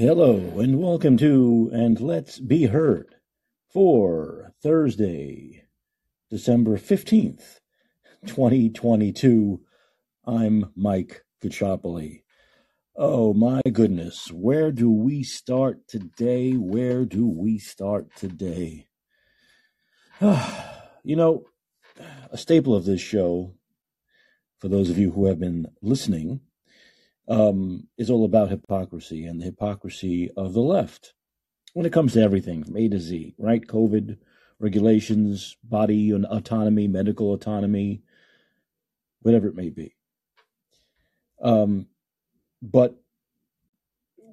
Hello and welcome to And Let's Be Heard for Thursday, December 15th, 2022. I'm Mike Caccioppoli. Oh my goodness, where do we start today? Where do we start today? you know, a staple of this show, for those of you who have been listening, um, is all about hypocrisy and the hypocrisy of the left when it comes to everything from A to Z, right? COVID, regulations, body autonomy, medical autonomy, whatever it may be. Um, but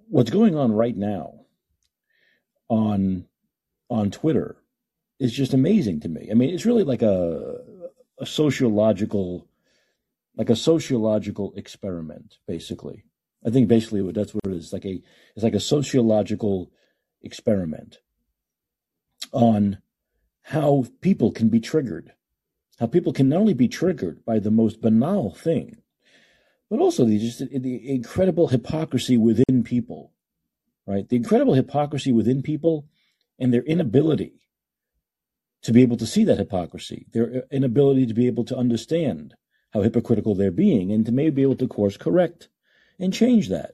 what's going on right now on on Twitter is just amazing to me. I mean, it's really like a a sociological like a sociological experiment, basically. I think basically that's what it is. Like a it's like a sociological experiment on how people can be triggered, how people can not only be triggered by the most banal thing, but also the just the incredible hypocrisy within people, right? The incredible hypocrisy within people and their inability to be able to see that hypocrisy, their uh, inability to be able to understand how hypocritical they're being and to maybe be able to course correct and change that.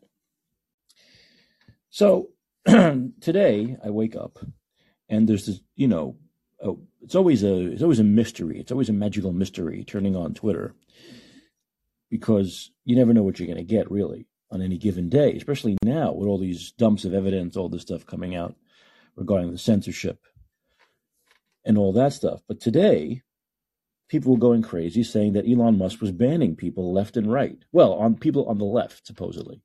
So today I wake up and there's this, you know, oh, it's always a it's always a mystery. It's always a magical mystery turning on Twitter because you never know what you're going to get really on any given day, especially now with all these dumps of evidence, all this stuff coming out regarding the censorship and all that stuff. But today, people were going crazy saying that Elon Musk was banning people left and right. Well, on people on the left, supposedly.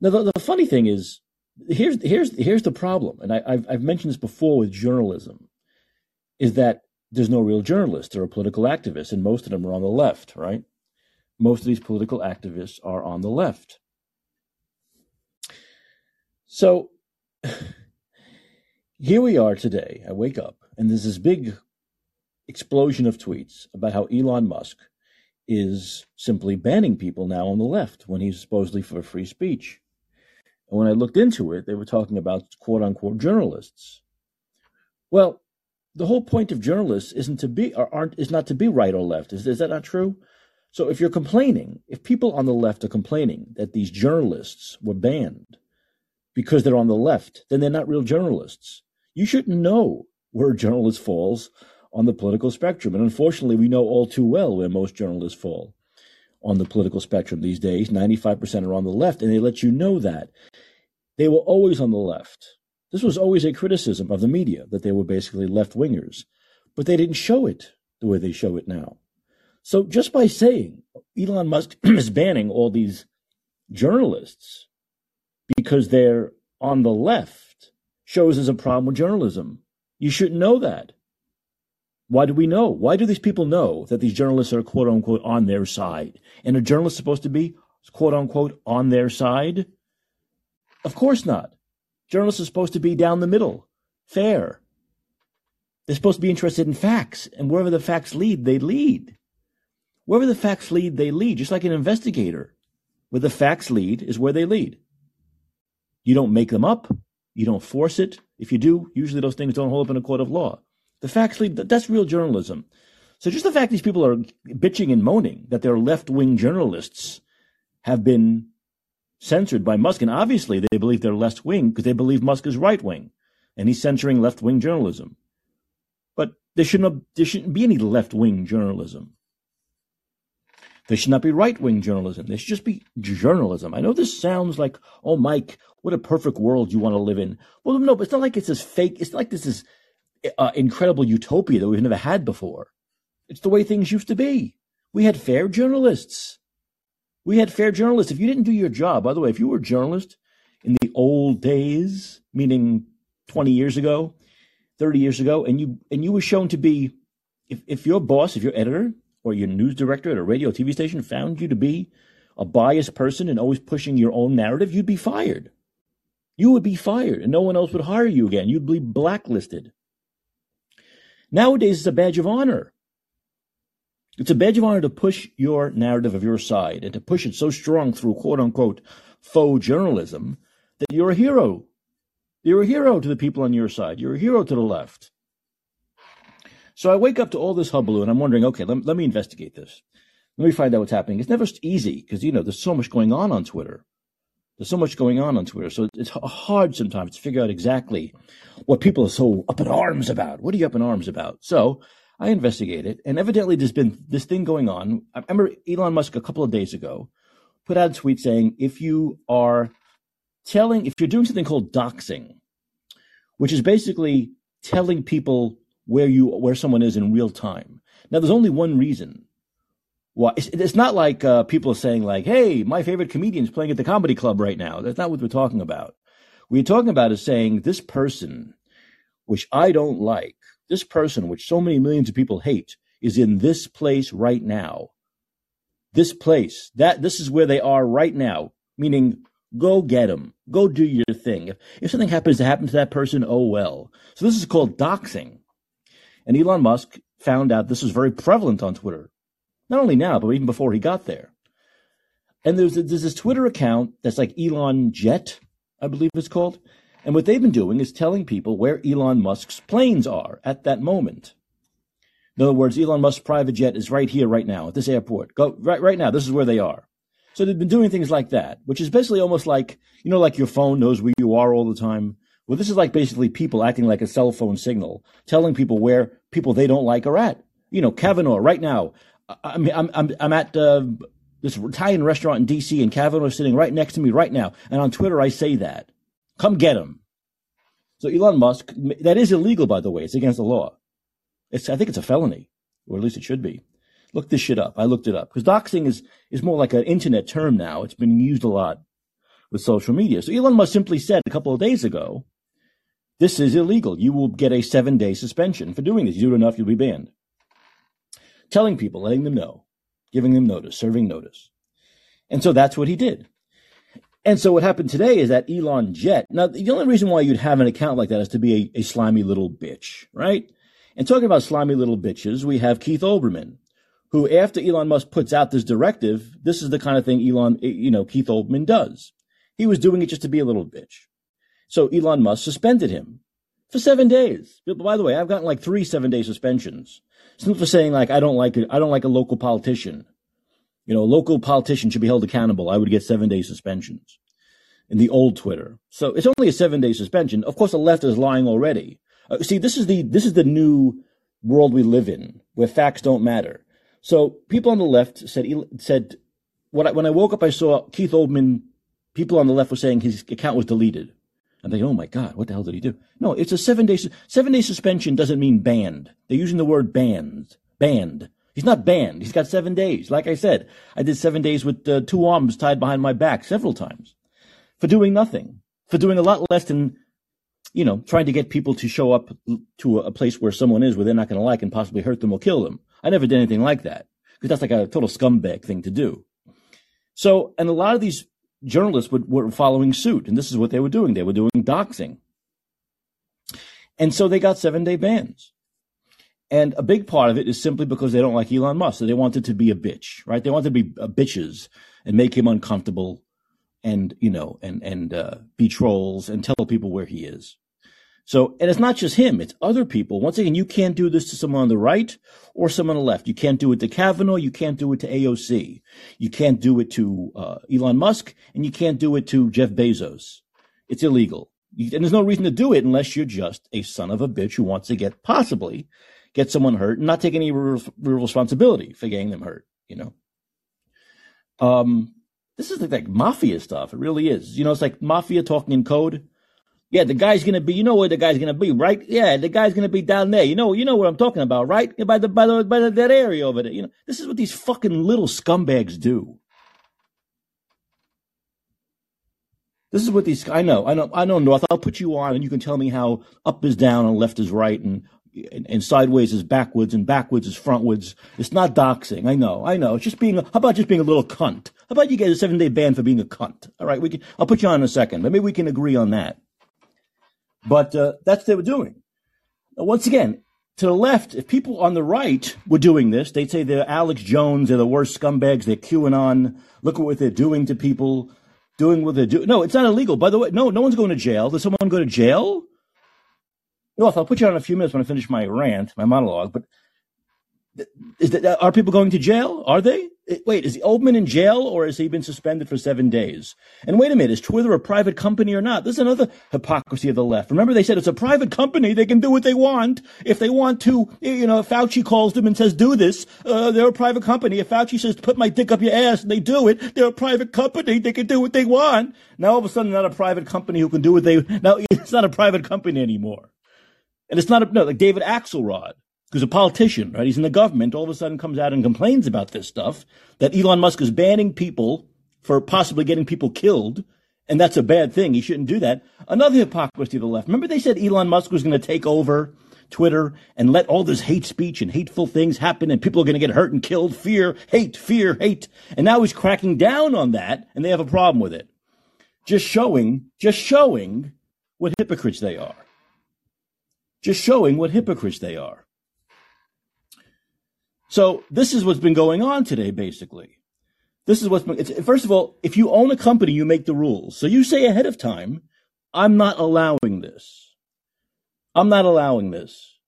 Now, the, the funny thing is, here's here's here's the problem, and I, have I've mentioned this before with journalism, is that there's no real journalists. There are political activists, and most of them are on the left, right? Most of these political activists are on the left. So here we are today. I wake up, and there's this big explosion of tweets about how Elon Musk is simply banning people now on the left when he's supposedly for free speech. And when I looked into it, they were talking about quote unquote journalists. Well, the whole point of journalists isn't to be or aren't is not to be right or left. Is, is that not true? So if you're complaining, if people on the left are complaining that these journalists were banned because they're on the left, then they're not real journalists. You shouldn't know where a journalist falls on the political spectrum. And unfortunately, we know all too well where most journalists fall on the political spectrum these days. 95% are on the left, and they let you know that. They were always on the left. This was always a criticism of the media that they were basically left wingers, but they didn't show it the way they show it now. So just by saying Elon Musk is banning all these journalists because they're on the left shows there's a problem with journalism. You shouldn't know that. Why do we know? Why do these people know that these journalists are quote unquote on their side? And a journalist supposed to be quote unquote on their side? Of course not. Journalists are supposed to be down the middle, fair. They're supposed to be interested in facts, and wherever the facts lead, they lead. Wherever the facts lead, they lead, just like an investigator. Where the facts lead is where they lead. You don't make them up. You don't force it. If you do, usually those things don't hold up in a court of law. The facts lead, that's real journalism. So just the fact these people are bitching and moaning that their left wing journalists have been censored by Musk, and obviously they believe they're left wing because they believe Musk is right wing, and he's censoring left wing journalism. But there shouldn't there shouldn't be any left wing journalism. There should not be right wing journalism. There should just be journalism. I know this sounds like, oh, Mike, what a perfect world you want to live in. Well, no, but it's not like it's this fake. It's not like this is uh, incredible utopia that we've never had before. It's the way things used to be. We had fair journalists. We had fair journalists. If you didn't do your job, by the way, if you were a journalist in the old days, meaning 20 years ago, 30 years ago, and you and you were shown to be, if, if your boss, if your editor or your news director at a radio TV station found you to be a biased person and always pushing your own narrative, you'd be fired. You would be fired and no one else would hire you again. You'd be blacklisted. Nowadays, it's a badge of honor. It's a badge of honor to push your narrative of your side and to push it so strong through quote unquote faux journalism that you're a hero. You're a hero to the people on your side. You're a hero to the left. So I wake up to all this hubbub and I'm wondering, okay, let, let me investigate this. Let me find out what's happening. It's never easy because, you know, there's so much going on on Twitter. There's so much going on on Twitter. So it's hard sometimes to figure out exactly what people are so up in arms about. What are you up in arms about? So I investigated and evidently there's been this thing going on. I remember Elon Musk a couple of days ago put out a tweet saying, if you are telling, if you're doing something called doxing, which is basically telling people where you where someone is in real time. Now, there's only one reason why. It's, it's not like uh, people are saying like, "Hey, my favorite comedian's playing at the comedy club right now." That's not what we're talking about. What you're talking about is saying this person, which I don't like, this person, which so many millions of people hate, is in this place right now. This place, that this is where they are right now. Meaning, go get them. Go do your thing. If, if something happens to happen to that person, oh well. So this is called doxing. And Elon Musk found out this was very prevalent on Twitter. Not only now, but even before he got there. And there's, there's this Twitter account that's like Elon Jet, I believe it's called. And what they've been doing is telling people where Elon Musk's planes are at that moment. In other words, Elon Musk's private jet is right here, right now, at this airport. Go right, right now. This is where they are. So they've been doing things like that, which is basically almost like, you know, like your phone knows where you are all the time. Well, this is like basically people acting like a cell phone signal, telling people where people they don't like are at. You know, Kavanaugh right now. I'm I'm I'm, I'm at uh, this Italian restaurant in D.C. and Kavanaugh is sitting right next to me right now. And on Twitter, I say that. Come get him. So Elon Musk, that is illegal, by the way. It's against the law. It's I think it's a felony, or at least it should be. Look this shit up. I looked it up because doxing is is more like an internet term now. It's been used a lot with social media. So Elon Musk simply said a couple of days ago this is illegal. You will get a seven day suspension for doing this. You do it enough, you'll be banned. Telling people, letting them know, giving them notice, serving notice. And so that's what he did. And so what happened today is that Elon Jet. Now, the only reason why you'd have an account like that is to be a, a slimy little bitch, right? And talking about slimy little bitches, we have Keith Olbermann, who after Elon Musk puts out this directive, this is the kind of thing Elon, eh, you know, Keith Olbermann does. He was doing it just to be a little bitch. So Elon Musk suspended him for seven days. By the way, I've gotten like three seven day suspensions simply for saying like I don't like it. I don't like a local politician. You know, a local politician should be held accountable. I would get seven day suspensions in the old Twitter. So it's only a seven day suspension. Of course, the left is lying already. Uh, see, this is the this is the new world we live in where facts don't matter. So people on the left said said when I, when I woke up, I saw Keith Olbermann. People on the left were saying his account was deleted. I'm thinking, oh my God, what the hell did he do? No, it's a seven day, seven day suspension doesn't mean banned. They're using the word banned, banned. He's not banned. He's got seven days. Like I said, I did seven days with uh, two arms tied behind my back several times for doing nothing, for doing a lot less than, you know, trying to get people to show up to a place where someone is where they're not going to like and possibly hurt them or kill them. I never did anything like that because that's like a total scumbag thing to do. So, and a lot of these journalists would, were following suit, and this is what they were doing. They were doing doxing. And so they got seven day bans. And a big part of it is simply because they don't like Elon Musk. So they wanted to be a bitch, right? They wanted to be bitches and make him uncomfortable and, you know, and, and, uh, be trolls and tell people where he is. So, and it's not just him, it's other people. Once again, you can't do this to someone on the right or someone on the left. You can't do it to Kavanaugh. You can't do it to AOC. You can't do it to uh, Elon Musk and you can't do it to Jeff Bezos. It's illegal. You, and there's no reason to do it unless you're just a son of a bitch who wants to get possibly get someone hurt and not take any real responsibility for getting them hurt, you know? Um, this is like, like mafia stuff. It really is. You know, it's like mafia talking in code yeah, the guy's gonna be. You know where the guy's gonna be, right? Yeah, the guy's gonna be down there. You know, you know what I'm talking about, right? By the by the by the, that area over there. You know, this is what these fucking little scumbags do. This is what these. I know, I know, I know, North. I'll put you on, and you can tell me how up is down and left is right, and and, and sideways is backwards, and backwards is frontwards. It's not doxing. I know, I know. It's just being. How about just being a little cunt? How about you get a seven day ban for being a cunt? All right, we can. I'll put you on in a second, but maybe we can agree on that. But uh, that's what they were doing. Once again, to the left, if people on the right were doing this, they'd say they're Alex Jones, they're the worst scumbags, they're QAnon, look at what they're doing to people. doing what they're doing. No, it's not illegal. By the way, no, no one's going to jail. Does someone go to jail? Well, I'll put you on in a few minutes when I finish my rant, my monologue. But is that, are people going to jail? Are they? Wait, is Olbermann in jail or has he been suspended for seven days? And wait a minute, is Twitter a private company or not? This is another hypocrisy of the left. Remember, they said it's a private company; they can do what they want. If they want to, you know, Fauci calls them and says, "Do this," uh, they're a private company. If Fauci says, "Put my dick up your ass," and they do it, they're a private company. They can do what they want. Now, all of a sudden, not a private company who can do what they. Now, it's not a private company anymore, and it's not a, no like David Axelrod because a politician, right? He's in the government, all of a sudden comes out and complains about this stuff that Elon Musk is banning people for possibly getting people killed. And that's a bad thing. He shouldn't do that. Another hypocrisy of the left. Remember they said Elon Musk was going to take over Twitter and let all this hate speech and hateful things happen and people are going to get hurt and killed. Fear, hate, fear, hate. And now he's cracking down on that and they have a problem with it. Just showing, just showing what hypocrites they are. Just showing what hypocrites they are. So this is what's been going on today, basically. This is what's been, first of all, if you own a company, you make the rules. So you say ahead of time, I'm not allowing this. I'm not allowing this.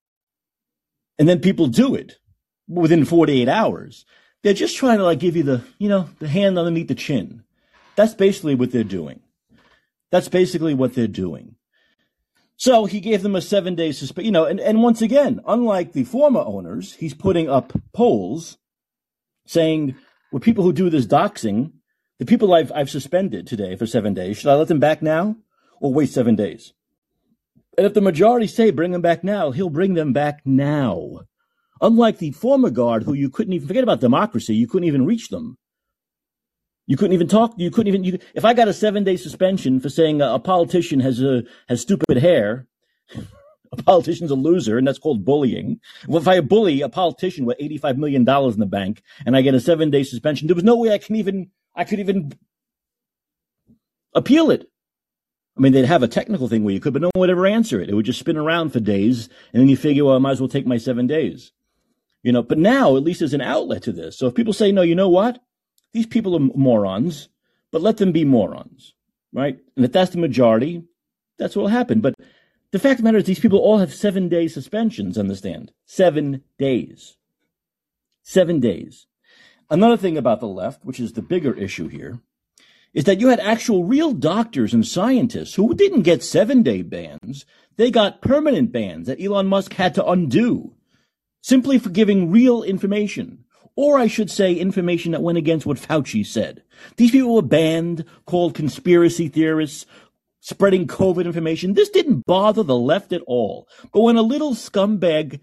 And then people do it within 48 hours. They're just trying to like give you the, you know, the hand underneath the chin. That's basically what they're doing. That's basically what they're doing. So he gave them a seven day suspension, you know, and, and once again, unlike the former owners, he's putting up polls saying, with people who do this doxing, the people I've, I've suspended today for seven days, should I let them back now or wait seven days? And if the majority say bring them back now, he'll bring them back now. Unlike the former guard who you couldn't even forget about democracy, you couldn't even reach them. You couldn't even talk. You couldn't even. You, if I got a seven day suspension for saying a, a politician has a has stupid hair, a politician's a loser, and that's called bullying. Well, if I bully a politician with eighty five million dollars in the bank and I get a seven day suspension, there was no way I can even I could even appeal it. I mean, they'd have a technical thing where you could, but no one would ever answer it. It would just spin around for days, and then you figure, well, I might as well take my seven days. You know, but now at least there's an outlet to this. So if people say, no, you know what? These people are morons, but let them be morons, right? And if that's the majority, that's what will happen. But the fact of the matter is, these people all have seven day suspensions, understand? Seven days. Seven days. Another thing about the left, which is the bigger issue here, is that you had actual real doctors and scientists who didn't get seven day bans. They got permanent bans that Elon Musk had to undo simply for giving real information or I should say information that went against what Fauci said. These people were banned, called conspiracy theorists, spreading COVID information. This didn't bother the left at all. But when a little scumbag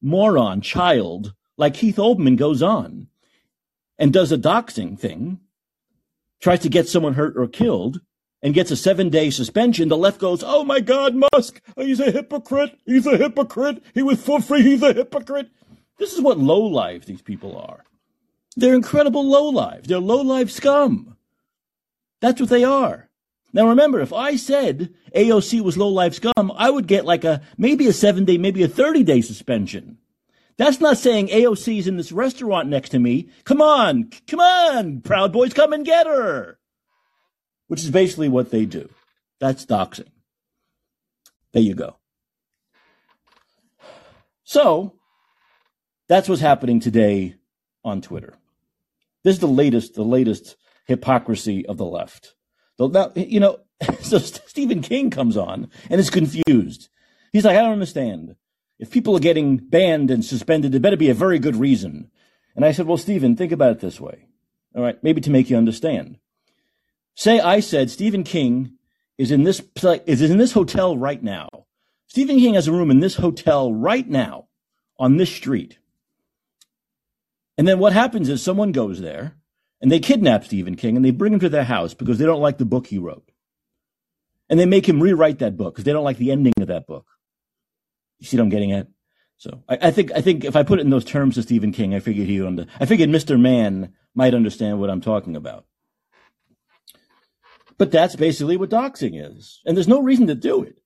moron child like Keith Olbermann goes on and does a doxing thing, tries to get someone hurt or killed, and gets a seven day suspension, the left goes, Oh my God, Musk, he's a hypocrite. He's a hypocrite. He was for free. He's a hypocrite. This is what low life these people are. They're incredible low life. They're low life scum. That's what they are. Now remember, if I said AOC was low life scum, I would get like a maybe a seven day, maybe a 30 day suspension. That's not saying AOC is in this restaurant next to me. Come on, come on, Proud Boys, come and get her. Which is basically what they do. That's doxing. There you go. So, that's what's happening today on Twitter. This is the latest, the latest hypocrisy of the left. Now, you know, so Stephen King comes on and is confused. He's like, I don't understand. If people are getting banned and suspended, there better be a very good reason. And I said, well, Stephen, think about it this way. All right, maybe to make you understand. Say I said Stephen King is in this is in this hotel right now. Stephen King has a room in this hotel right now on this street. And then what happens is someone goes there and they kidnap Stephen King and they bring him to their house because they don't like the book he wrote. And they make him rewrite that book because they don't like the ending of that book. You see what I'm getting at? So I, I, think I think if I put it in those terms to Stephen King, I figured he under, I figured Mr. Mann might understand what I'm talking about. But that's basically what doxing is. And there's no reason to do it.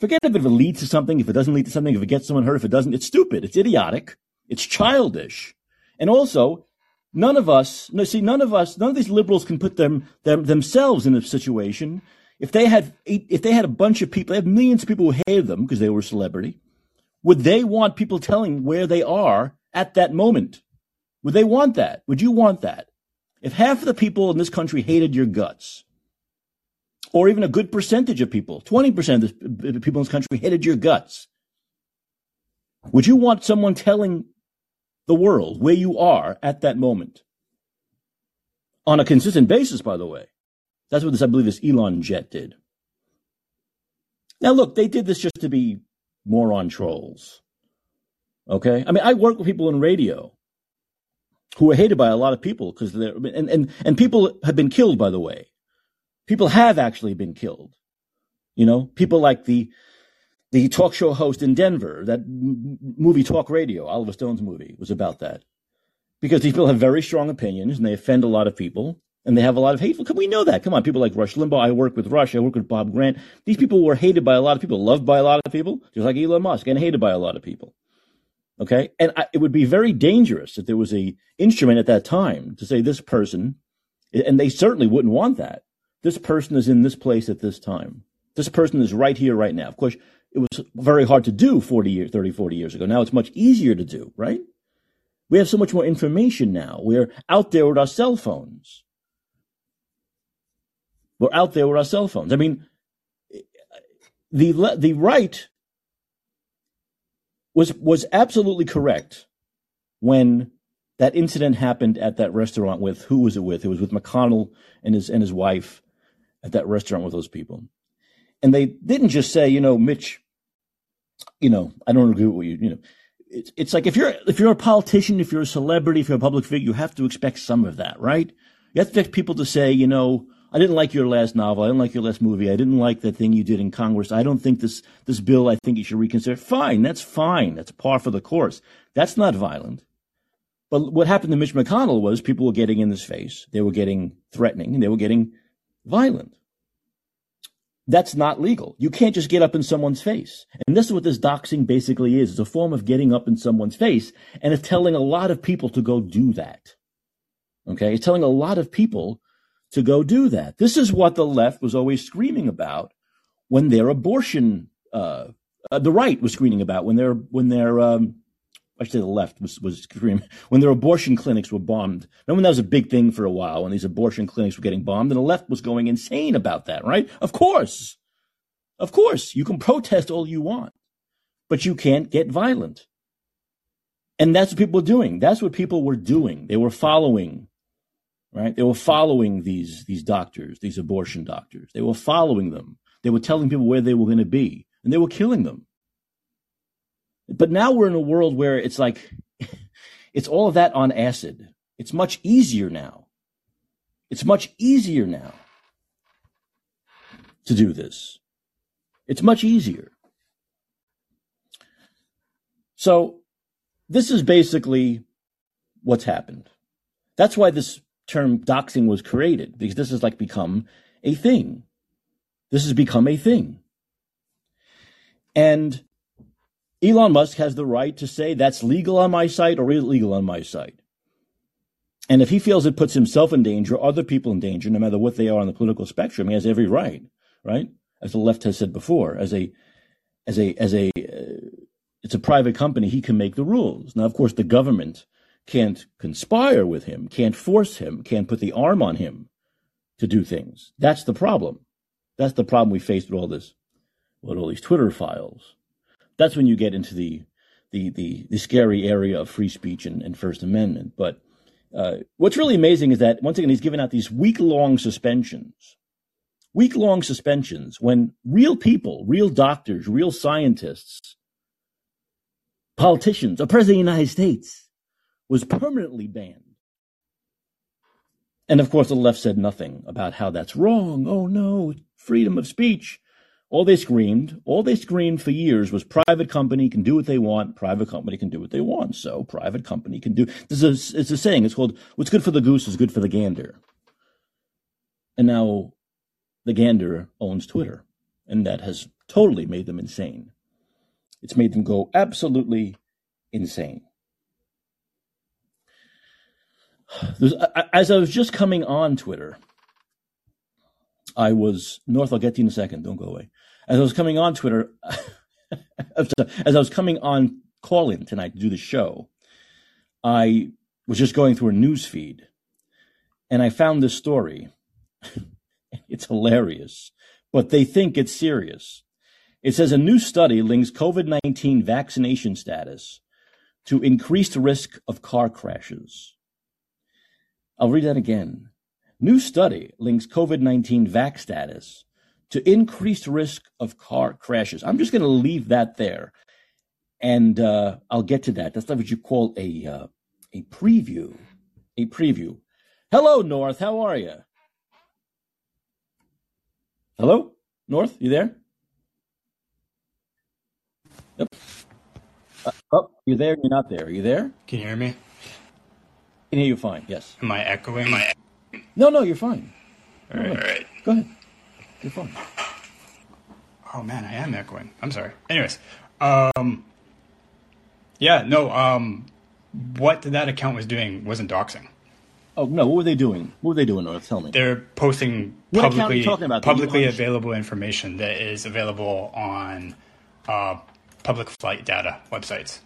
Forget if it leads to something, if it doesn't lead to something, if it gets someone hurt, if it doesn't, it's stupid, it's idiotic, it's childish. And also, none of us, no, see, none of us, none of these liberals can put them, them themselves in a situation. If they had, if they had a bunch of people, they have millions of people who hated them because they were a celebrity, would they want people telling where they are at that moment? Would they want that? Would you want that? If half of the people in this country hated your guts, or even a good percentage of people, 20% of the people in this country hated your guts, would you want someone telling the world where you are at that moment? On a consistent basis, by the way. That's what this, I believe, this Elon jet did. Now, look, they did this just to be moron trolls. Okay? I mean, I work with people in radio who are hated by a lot of people because they're, and, and, and people have been killed, by the way. People have actually been killed. You know, people like the, the talk show host in Denver, that movie Talk Radio, Oliver Stone's movie, was about that. Because these people have very strong opinions and they offend a lot of people and they have a lot of hateful. We know that. Come on, people like Rush Limbaugh. I work with Rush. I work with Bob Grant. These people were hated by a lot of people, loved by a lot of people, just like Elon Musk, and hated by a lot of people. Okay, and I, it would be very dangerous if there was a instrument at that time to say this person, and they certainly wouldn't want that. This person is in this place at this time. This person is right here, right now. Of course, it was very hard to do 40 years, 30, 40 years ago. Now it's much easier to do, right? We have so much more information now. We're out there with our cell phones. We're out there with our cell phones. I mean, the the right was was absolutely correct when that incident happened at that restaurant with who was it with? It was with McConnell and his and his wife at that restaurant with those people. And they didn't just say, you know, Mitch, you know, I don't agree with you, you know. It's, it's like if you're if you're a politician, if you're a celebrity, if you're a public figure, you have to expect some of that, right? You have to expect people to say, you know, I didn't like your last novel. I didn't like your last movie. I didn't like that thing you did in Congress. I don't think this this bill. I think you should reconsider. Fine, that's fine. That's par for the course. That's not violent. But what happened to Mitch McConnell was people were getting in his face. They were getting threatening. And they were getting violent. That's not legal. You can't just get up in someone's face. And this is what this doxing basically is. It's a form of getting up in someone's face and it's telling a lot of people to go do that. Okay. It's telling a lot of people to go do that. This is what the left was always screaming about when their abortion, uh, uh, the right was screaming about when their, when their, um, I say the left was, was screaming when their abortion clinics were bombed. Remember when that was a big thing for a while when these abortion clinics were getting bombed and the left was going insane about that, right? Of course. Of course. You can protest all you want, but you can't get violent. And that's what people were doing. That's what people were doing. They were following, right? They were following these, these doctors, these abortion doctors. They were following them. They were telling people where they were going to be and they were killing them. But now we're in a world where it's like, it's all of that on acid. It's much easier now. It's much easier now to do this. It's much easier. So this is basically what's happened. That's why this term doxing was created, because this has like become a thing. This has become a thing. And Elon Musk has the right to say that's legal on my site or illegal on my site. And if he feels it puts himself in danger, other people in danger, no matter what they are on the political spectrum, he has every right, right? As the left has said before, as a, as a, as a, uh, it's a private company, he can make the rules. Now, of course, the government can't conspire with him, can't force him, can't put the arm on him to do things. That's the problem. That's the problem we face with all this, with all these Twitter files that's when you get into the the the, the scary area of free speech and, and First Amendment. But uh, what's really amazing is that once again he's given out these week long suspensions, week long suspensions when real people, real doctors, real scientists, politicians, a president of the United States was permanently banned. And of course, the left said nothing about how that's wrong. Oh no, freedom of speech. All they screamed, all they screamed for years was private company can do what they want, private company can do what they want. So private company can do this is it's a saying, it's called what's good for the goose is good for the gander. And now the gander owns Twitter. And that has totally made them insane. It's made them go absolutely insane. as I was just coming on Twitter, I was North. I'll get to you in a second. Don't go away. As I was coming on Twitter, as I was coming on Callin tonight to do the show, I was just going through a news feed, and I found this story. it's hilarious, but they think it's serious. It says a new study links COVID 19 vaccination status to increased risk of car crashes. I'll read that again. New study links COVID 19 vac status to increased risk of car crashes. I'm just going to leave that there, and uh, I'll get to that. That's not what you call a uh, a preview. A preview. Hello, North. How are you? Hello, North. You there? Yep. Uh, oh, you're there. You're not there. Are you there? Can you hear me? Can hear you fine. Yes. Am I echoing? Am I... No, no, you're fine. All right, all right. Go ahead. You're fine. Oh man, I am echoing. I'm sorry. Anyways, um, yeah, no, um, what that account was doing wasn't doxing. Oh no, what were they doing? What were they doing? Tell me. They're posting publicly? Publicly available information that is available on uh, public flight data websites.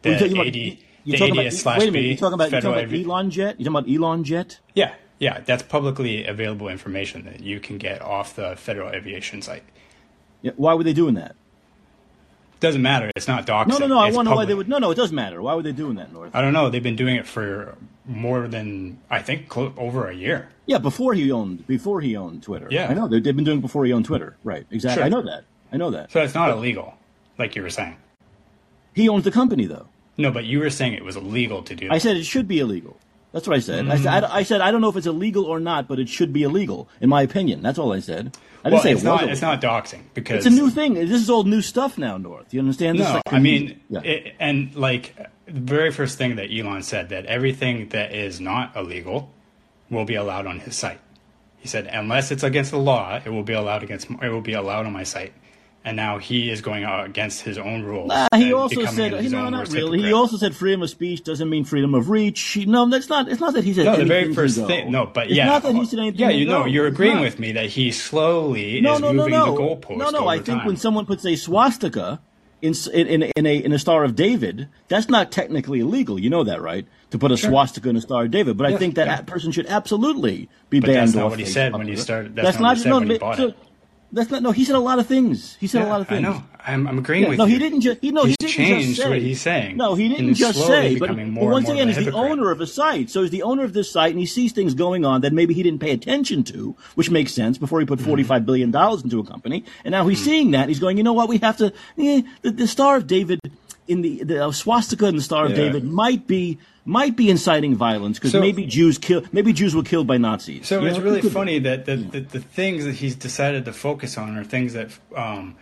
The talking about- you're the talking 80 about- slash Wait a minute. B You're talking about, you're talking about Elon Jet? You're talking about Elon Jet? Yeah, yeah, that's publicly available information that you can get off the Federal Aviation site. Yeah, why were they doing that? Doesn't matter. It's not doxing. No, no, no. I want to know why they would. No, no, it doesn't matter. Why were they doing that, North? I don't know. They've been doing it for more than I think over a year. Yeah, before he owned before he owned Twitter. Yeah. I know they- they've been doing it before he owned Twitter. Right, exactly. Sure. I know that. I know that. So it's not illegal, like you were saying. He owns the company, though. No, but you were saying it was illegal to do. I That. said it should be illegal. That's what I said. I, Mm. said I, I said I don't know if it's illegal or not, but it should be illegal, in my opinion. That's all I said. I didn't well, say it's it not. It's not doxing because It's a new thing. This is all new stuff now, North. You understand? This is No, like I mean, yeah. it, and like the very first thing that Elon said that everything that is not illegal will be allowed on his site. He said unless it's against the law, it will be allowed against. It will be allowed on my site. And now he is going out against his own rules. Uh, he also said, his no, not really. He also said freedom of speech doesn't mean freedom of reach. No, that's not. It's not that he said. No, the very first thing. No, but it's yeah, not that he said anything. Yeah, you know, you're agreeing with me that he slowly No, is no, no, moving no. the goalpost. No, no. I think time. when someone puts a swastika in in in, a in a Star of David, that's not technically illegal. You know that, right? To put a swastika in a Star of David, but I think that yeah. person should absolutely be But banned. that's not what he said when he started- that's not what he said no, when he bought so- it. That's not. No, he said a lot of things. He said a lot of I things. know. I'm, I'm agreeing Yeah, with no, you. he didn't just. He no, He's he didn't changed just say what he's saying. No, he didn't just say. But, but once again, he's the owner of a site, so he's the owner of this site, and he sees things going on that maybe he didn't pay attention to, which makes sense. Before he put Mm-hmm. forty-five billion dollars into a company, and now he's seeing that, he's going, you know what? We have to. Eh, the, the Star of David in the the uh, swastika and the Star of Yeah. David might be might be inciting violence because So- maybe Jews kill maybe Jews were killed by Nazis. So You it's know, really it could be. funny that the, the, the things that he's decided to focus on are things that um,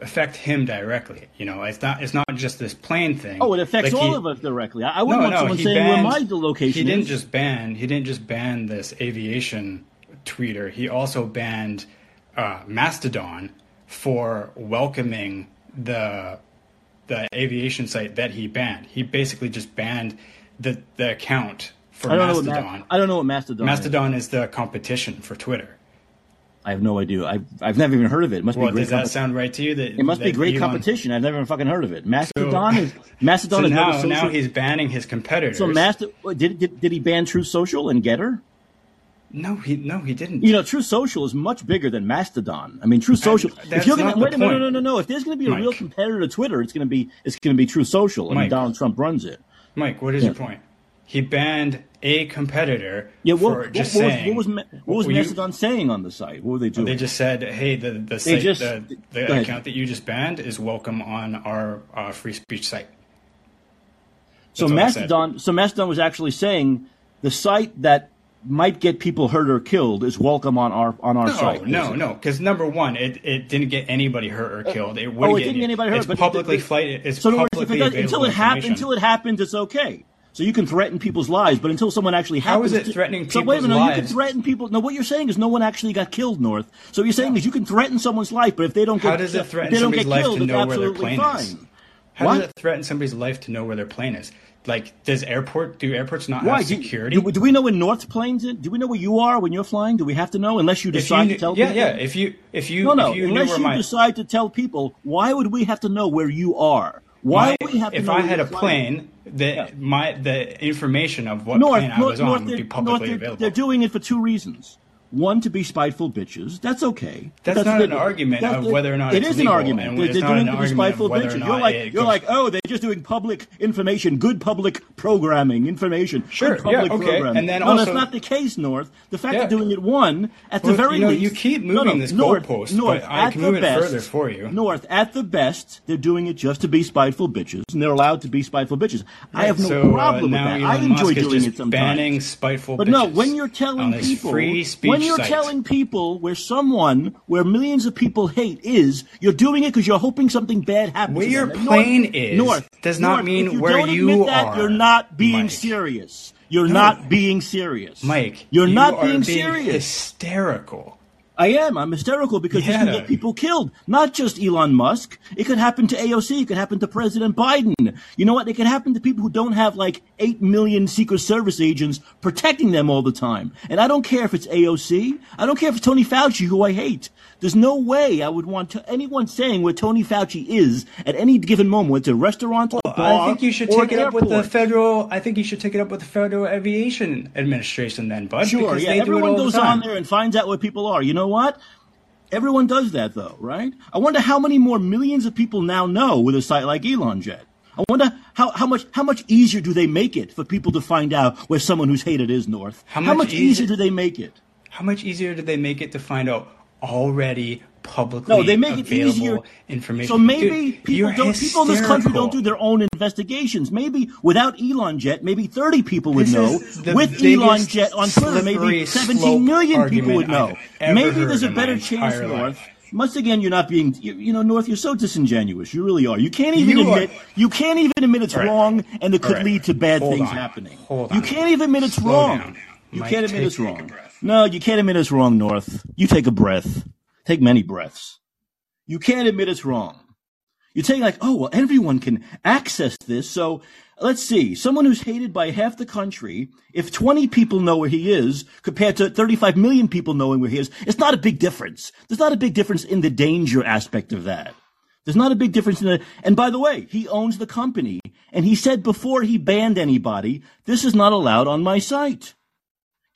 affect him directly. You know, it's not it's not just this plane thing. Oh, it affects Like all he- of us directly. I, I wouldn't No, want no, someone he saying banned, where my location He didn't is. just ban. He didn't just ban this aviation tweeter. He also banned uh, Mastodon for welcoming the the aviation site that he banned. He basically just banned the the account for I don't know what Mastodon. Ma- I don't know what Mastodon. is. Mastodon is the competition for Twitter. I have no idea. I've, I've never even heard of it. It must Well, be great. does that competition. sound right to you? That it must be great Elon- competition. I've never fucking heard of it. Mastodon is Mastodon So is now, social. now he's banning his competitors. so Master did, did did he ban Truth Social and Gettr? no, he no, he didn't. You know, Truth Social is much bigger than Mastodon. I mean, Truth Social. if that's you're gonna wait a minute, no, no, no, no. If there's going to be a Mike. real competitor to Twitter, it's going to be it's going to be Truth Social. I mean, Donald Trump runs it. Mike, what is your point? He banned a competitor Yeah, what, for what, just what was, saying. what was what was Well, you- saying on the site? What were they doing? They just said, "Hey, the the, site, just- the, the ahead. account that you just banned is welcome on our uh, free speech site." So That's said. Mastodon, so Mastodon was actually saying the site that might get people hurt or killed is welcome on our on our No, site. no, no. Because number one, it, it didn't get anybody hurt or uh, killed. It Oh, it didn't get anybody hurt, It's but publicly it- flight. It's So other words, publicly it does, until it happens, until it happens, it's okay. So you can threaten people's lives, but until someone actually How happens, is it to- threatening So wait a people's minute, no, you can threaten people. No, what you're saying is no one actually got killed, North. So what you're saying is you can threaten someone's life, but if they don't get, How does it threaten they don't get somebody's life killed, to it's know where their absolutely plane fine. is? How What? does it threaten somebody's life to know where their plane is? Like, does airport do airports not Why? have security? do, do we know where North planes? In? Do we know where you are when you're flying? Do we have to know unless you If you decide to tell yeah, people? yeah. If you if you No, no. if you Unless you my decide to tell people, why would we have to know where you are? Why my- would we have to if I had a plane, the my the information of what North, plane I was North, on would be publicly North, available. they're doing it for two reasons. One, to be spiteful bitches. That's okay. That's not the- an argument that's of the- whether or not It it's is an argument. They're, not doing it to be spiteful bitches. You're like, you're goes- like, oh, they're just doing public information, good public programming, information. Sure, yeah, okay. programming. And then no, also- that's not the case, North. The fact Yeah. of doing it one at Well, the very you know, least. you keep No, no, moving this North, goalpost, North, but I can move it further for you. North, at the best, they're doing it just to be spiteful bitches, and they're allowed to be spiteful bitches. I have no so, uh, problem with that. Elon I enjoy Musk doing it sometimes. banning spiteful But no, when you're telling people, free speech when you're site. telling people where someone, where millions of people hate is, you're doing it because you're hoping something bad happens. Where your. Plane North, is North, does not North, mean you where don't you admit that, are, You're not being Mike. serious. You're not being serious, Mike, You're you not being, being serious. hysterical. I am. I'm hysterical because this Yeah. can get people killed. Not just Elon Musk. It could happen to AOC. It could happen to President Biden. You know what? It could happen to people who don't have like 8 million Secret Service agents protecting them all the time. And I don't care if it's AOC. I don't care if it's Tony Fauci, who I hate. There's no way I would want to, anyone saying where Tony Fauci is at any given moment, whether it's a restaurant, a bar, I think you should take it up with the federal. I think you should take it up with the Federal Aviation Administration, then, Bud. Sure, because yeah. they do it Everyone all the goes on there and finds out where people are. You know what? Everyone does that, though, right? I wonder how many more millions of people now know with a site like ElonJet. I wonder how, how much how much easier do they make it for people to find out where someone who's hated is north? How much easier easier- do they make it? How much easier do they make it to find out already publicly No, they make it available easier. information? So maybe Dude, people don't. People in this country don't do their own investigations. Maybe without Elon Jet, maybe 30 people would This know. With Elon Jet on Twitter, maybe slippery 17 slope million people would know. Maybe there's a heard in my better chance, North. life. Once again, you're not being, you, you know, North. You're so disingenuous. You really are. You can't even You are- admit. You can't even admit it's right. wrong, and it could right. lead to bad Hold things on. happening. Hold You on. can't even admit it's Slow wrong. down. You Mike, can't admit take- it's wrong. No, you can't admit it's wrong, North. You take a breath. Take many breaths. You can't admit it's wrong. You take like, oh, well, everyone can access this. So let's see. Someone who's hated by half the country, if 20 people know where he is compared to 35 million people knowing where he is, it's not a big difference. There's not a big difference in the danger aspect of that. There's not a big difference in the, and by the way, he owns the company and he said before he banned anybody, this is not allowed on my site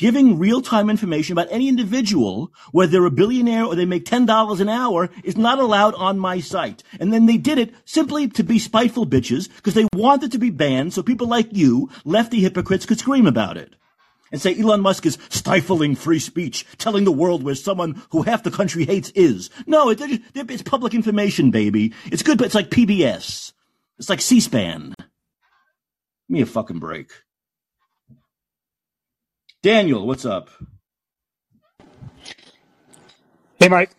giving real-time information about any individual, whether they're a billionaire or they make $10 an hour, is not allowed on my site. And then they did it simply to be spiteful bitches because they wanted to be banned so people like you, lefty hypocrites, could scream about it. And say Elon Musk is stifling free speech, telling the world where someone who half the country hates is. No, it, it's public information, baby. It's good, but it's like PBS. It's like C-SPAN. Give me a fucking break. Daniel, what's up? Hey, Mike.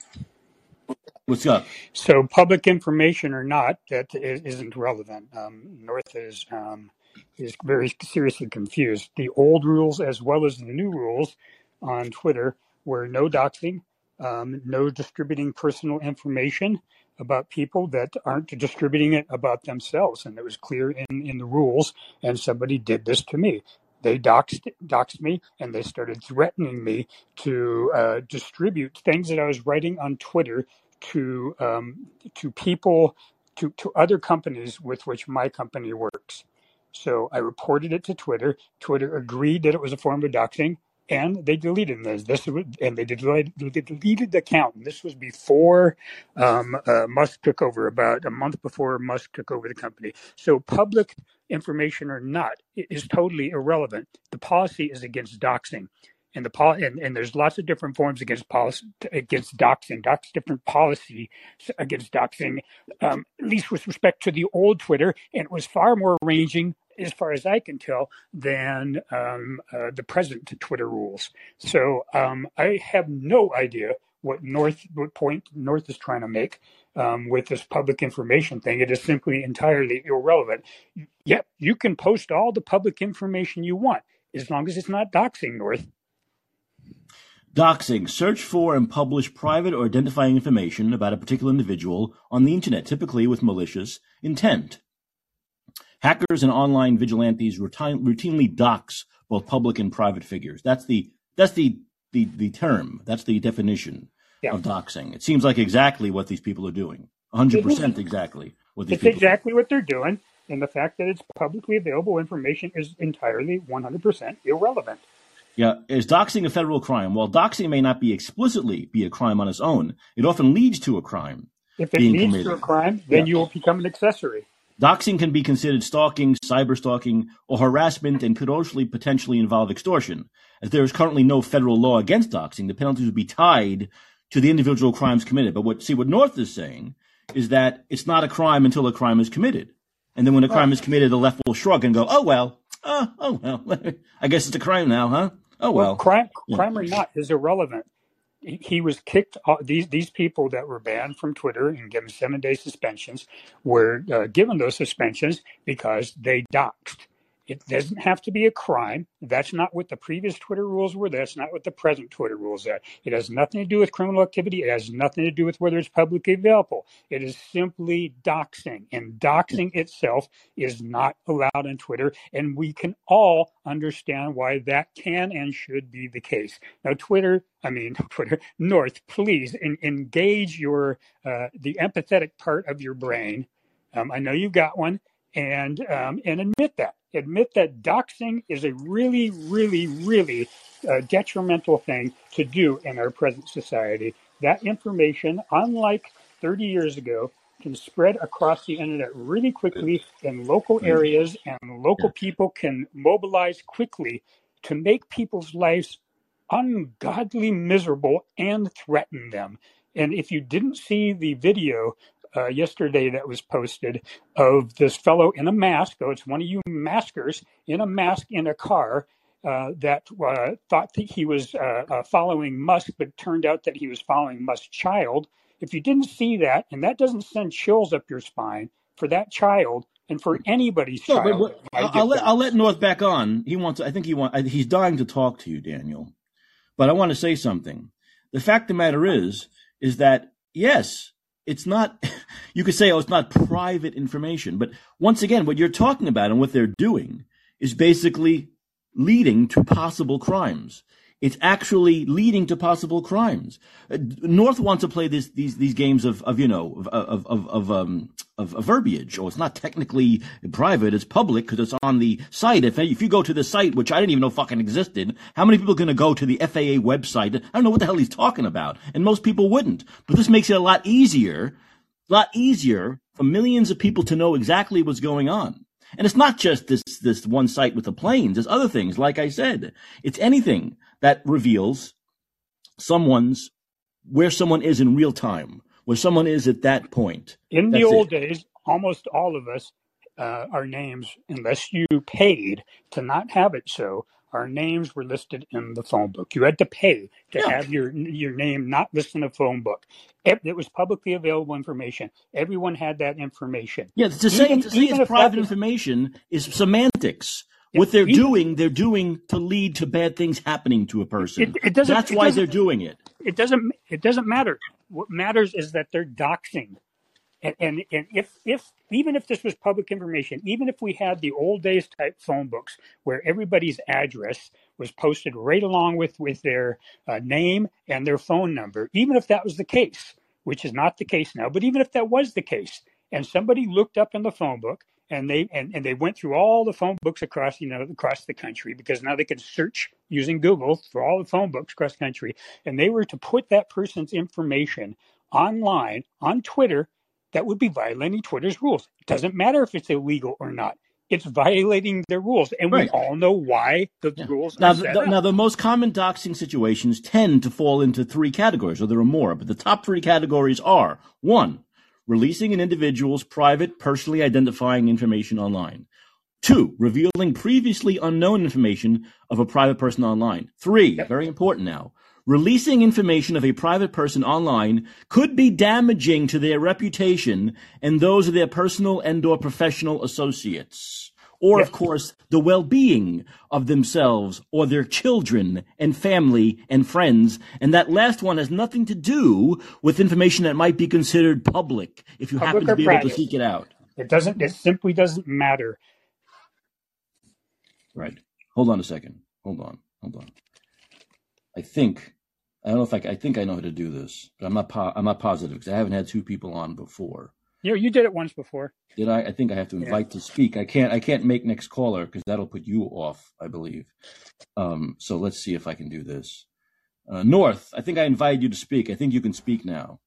What's up? So, public information or not, that i- isn't relevant. Um, North is um, is very seriously confused. The old rules, as well as the new rules, on Twitter were no doxing, um, no distributing personal information about people that aren't distributing it about themselves, and it was clear in in the rules. And somebody did this to me. They doxed doxed me, and they started threatening me to uh, distribute things that I was writing on Twitter to um, to people to to other companies with which my company works. So I reported it to Twitter. Twitter agreed that it was a form of doxing, and they deleted this. This and they deleted, they deleted the account. And this was before um, uh, Musk took over, about a month before Musk took over the company. So public information or not is totally irrelevant. The policy is against doxing and the pol- and, and there's lots of different forms against policy against doxing. Docs different policy against doxing, um, at least with respect to the old Twitter, and it was far more ranging, as far as I can tell, than um, uh, the present Twitter rules. So um, I have no idea what North what point North is trying to make um, with this public information thing. It is simply entirely irrelevant. Yep, you can post all the public information you want as long as it's not doxing North. Doxing. Search for and publish private or identifying information about a particular individual on the internet, typically with malicious intent. Hackers and online vigilantes routine, routinely dox both public and private figures. That's the that's the the, the term. That's the definition yeah. of doxing. It seems like exactly what these people are doing. 100% exactly what these it's exactly what they're doing. And the fact that it's publicly available information is entirely 100% irrelevant. Yeah, is doxing a federal crime? While doxing may not be explicitly be a crime on its own, it often leads to a crime. If it leads committed. to a crime, then yeah. you will become an accessory. Doxing can be considered stalking, cyber stalking, or harassment and could also potentially involve extortion. As there is currently no federal law against doxing, the penalties would be tied to the individual crimes committed. But what see what North is saying is that it's not a crime until a crime is committed. And then when a crime is committed, the left will shrug and go, "Oh well, oh, oh well, I guess it's a crime now, huh? Oh well." well crime, crime or not is irrelevant. He, was kicked. Off, these these people that were banned from Twitter and given seven day suspensions were uh, given those suspensions because they doxed. It doesn't have to be a crime. That's not what the previous Twitter rules were. That's not what the present Twitter rules are. It has nothing to do with criminal activity. It has nothing to do with whether it's publicly available. It is simply doxing. And doxing itself is not allowed on Twitter. And we can all understand why that can and should be the case. Now, Twitter, I mean, Twitter, North, please en- engage your uh, the empathetic part of your brain. Um, I know you've got one and um, and admit that. Admit that doxing is a really, really, really uh, detrimental thing to do in our present society. That information, unlike 30 years ago, can spread across the internet really quickly in local areas, and local people can mobilize quickly to make people's lives ungodly miserable and threaten them. And if you didn't see the video uh, yesterday that was posted of this fellow in a mask. Oh, it's one of you maskers in a mask in a car uh, that uh, thought that he was uh, uh, following Musk, but turned out that he was following Musk's child. If you didn't see that, and that doesn't send chills up your spine for that child and for anybody's no, child. But, but, I'll, let, I'll let North back on. He wants. I think he want. He's dying to talk to you, Daniel. But I want to say something. The fact of the matter is, is that yes, it's not you could say oh it's not private information but once again what you're talking about and what they're doing is basically leading to possible crimes it's actually leading to possible crimes. Uh, North wants to play this, these these games of, of you know of of of um, of, of verbiage. Oh, it's not technically private; it's public because it's on the site. If if you go to the site, which I didn't even know fucking existed, how many people are going to go to the FAA website? I don't know what the hell he's talking about, and most people wouldn't. But this makes it a lot easier, a lot easier for millions of people to know exactly what's going on. And it's not just this this one site with the planes. There's other things. Like I said, it's anything that reveals someone's where someone is in real time, where someone is at that point. In That's the old it. days, almost all of us, uh, our names, unless you paid to not have it so, our names were listed in the phone book. You had to pay to yeah. have your your name not listed in the phone book. It, it, was publicly available information. Everyone had that information. Yeah, to say, even, to say it's private information is semantics. Yeah, what they're even, doing, they're doing to lead to bad things happening to a person. It, it doesn't, That's why they're doing it. It doesn't. It doesn't matter. What matters is that they're doxing. And, and, and if, if even if this was public information, even if we had the old days type phone books where everybody's address was posted right along with, with their uh, name and their phone number, even if that was the case, which is not the case now, but even if that was the case, and somebody looked up in the phone book and they and, and they went through all the phone books across you know across the country because now they could search using Google for all the phone books across the country, and they were to put that person's information online on Twitter that would be violating Twitter's rules. It doesn't matter if it's illegal or not. It's violating their rules, and right. we all know why the yeah. rules. Now, the, now, the most common doxing situations tend to fall into three categories, or there are more. But the top three categories are one, releasing an individual's private, personally identifying information online. Two, revealing previously unknown information of a private person online. Three, yep. very important now, Releasing information of a private person online could be damaging to their reputation and those of their personal and or professional associates. Or, yes. of course, the well-being of themselves or their children and family and friends. And that last one has nothing to do with information that might be considered public if you public happen to be private. able to seek it out. It doesn't, it simply doesn't matter. Right. Hold on a second. Hold on. Hold on. I think I don't know if I, I think I know how to do this, but I'm not po- I'm not positive because I haven't had two people on before. You know, you did it once before. Did I? I think I have to invite yeah. to speak. I can't. I can't make next caller because that'll put you off. I believe. Um, so let's see if I can do this. Uh, North, I think I invited you to speak. I think you can speak now.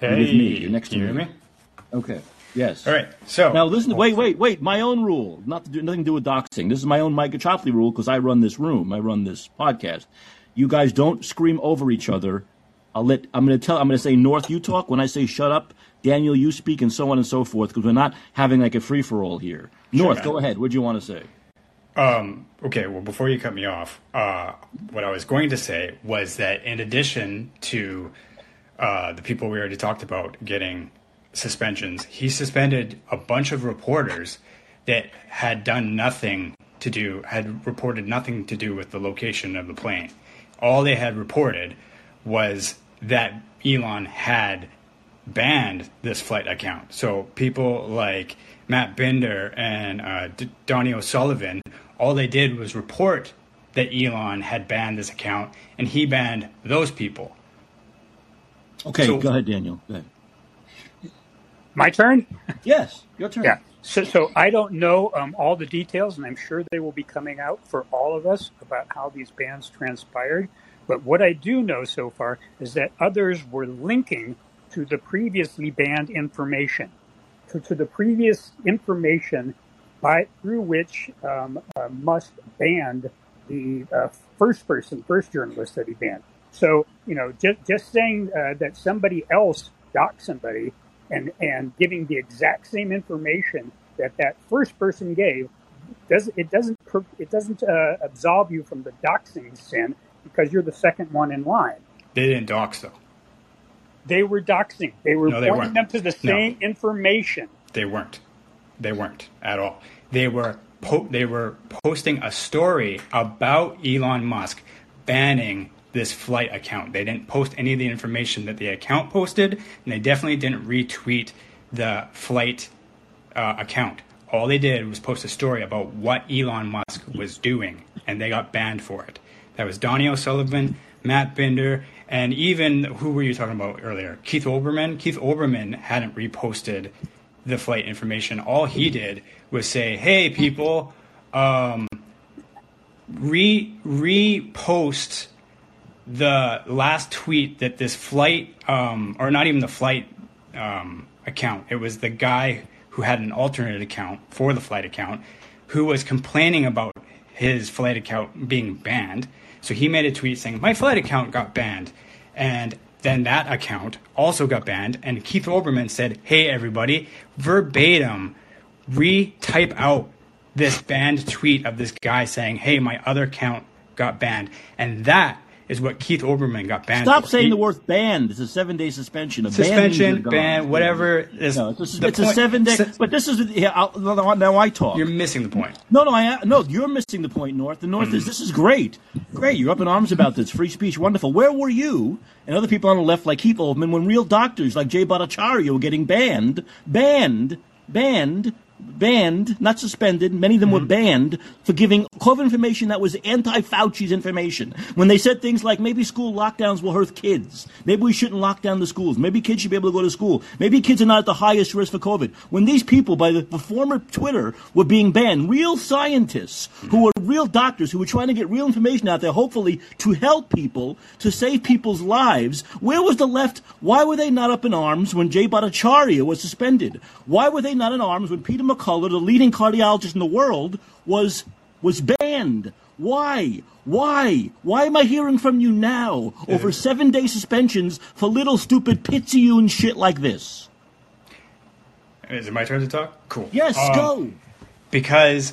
Hey, You're with me. You're next to me. me. Okay. Yes. All right. So now listen. Wait, wait, wait. My own rule. Not to do nothing to do with doxing. This is my own Mike Caccioppoli rule because I run this room. I run this podcast. You guys don't scream over each other. I'll let. I'm going to tell. I'm going to say North. You talk when I say shut up. Daniel, you speak, and so on and so forth. Because we're not having like a free for all here. North, sure, go ahead. What do you want to say? Um, okay, well, before you cut me off, uh, what I was going to say was that in addition to uh, the people we already talked about getting suspensions, he suspended a bunch of reporters that had done nothing to do, had reported nothing to do with the location of the plane. All they had reported was that Elon had banned this flight account. So people like Matt Binder and uh, D- Donnie O'Sullivan, all they did was report that Elon had banned this account, and he banned those people. Okay, so, go ahead, Daniel. Go ahead. My turn? Yes, your turn. Yeah. So, so I don't know um, all the details, and I'm sure they will be coming out for all of us about how these bans transpired. But what I do know so far is that others were linking to the previously banned information, to, to the previous information by through which um, uh, Musk banned the uh, first person, first journalist that he banned. So, you know, just, just saying uh, that somebody else docked somebody and and giving the exact same information that that first person gave does it doesn't it doesn't uh, absolve you from the doxing sin because you're the second one in line. They didn't dox though. They were doxing. They were no, they pointing weren't. them to the same no. information. They weren't. They weren't at all. They were po- they were posting a story about Elon Musk banning this flight account. They didn't post any of the information that the account posted, and they definitely didn't retweet the flight uh, account. All they did was post a story about what Elon Musk was doing, and they got banned for it. That was Donnie O'Sullivan, Matt Binder, and even who were you talking about earlier? Keith Olbermann. Keith Olbermann hadn't reposted the flight information. All he did was say, "Hey, people, um, re repost the last tweet that this flight, um, or not even the flight um, account, it was the guy who had an alternate account for the flight account who was complaining about his flight account being banned. So he made a tweet saying, My flight account got banned. And then that account also got banned. And Keith Olbermann said, Hey, everybody, verbatim, retype out this banned tweet of this guy saying, Hey, my other account got banned. And that is what Keith Olbermann got banned. Stop for. saying he, the word banned. It's a seven day suspension. A suspension, ban, whatever. Is no, it's a, it's a seven day. but this is yeah, now I talk. You're missing the point. No, no, I no. You're missing the point, North. The North mm. is this is great, great. You're up in arms about this free speech, wonderful. Where were you and other people on the left like Keith Olbermann when real doctors like Jay Bhattacharya were getting banned, banned, banned banned, not suspended, many of them mm-hmm. were banned for giving COVID information that was anti-Fauci's information. When they said things like maybe school lockdowns will hurt kids, maybe we shouldn't lock down the schools, maybe kids should be able to go to school, maybe kids are not at the highest risk for COVID. When these people, by the, the former Twitter, were being banned, real scientists who were real doctors who were trying to get real information out there, hopefully to help people, to save people's lives, where was the left? Why were they not up in arms when Jay Bhattacharya was suspended? Why were they not in arms when Peter McCullough, the leading cardiologist in the world, was was banned. Why? Why? Why am I hearing from you now over seven day suspensions for little stupid pitsy shit like this? Is it my turn to talk? Cool. Yes, um, go. Because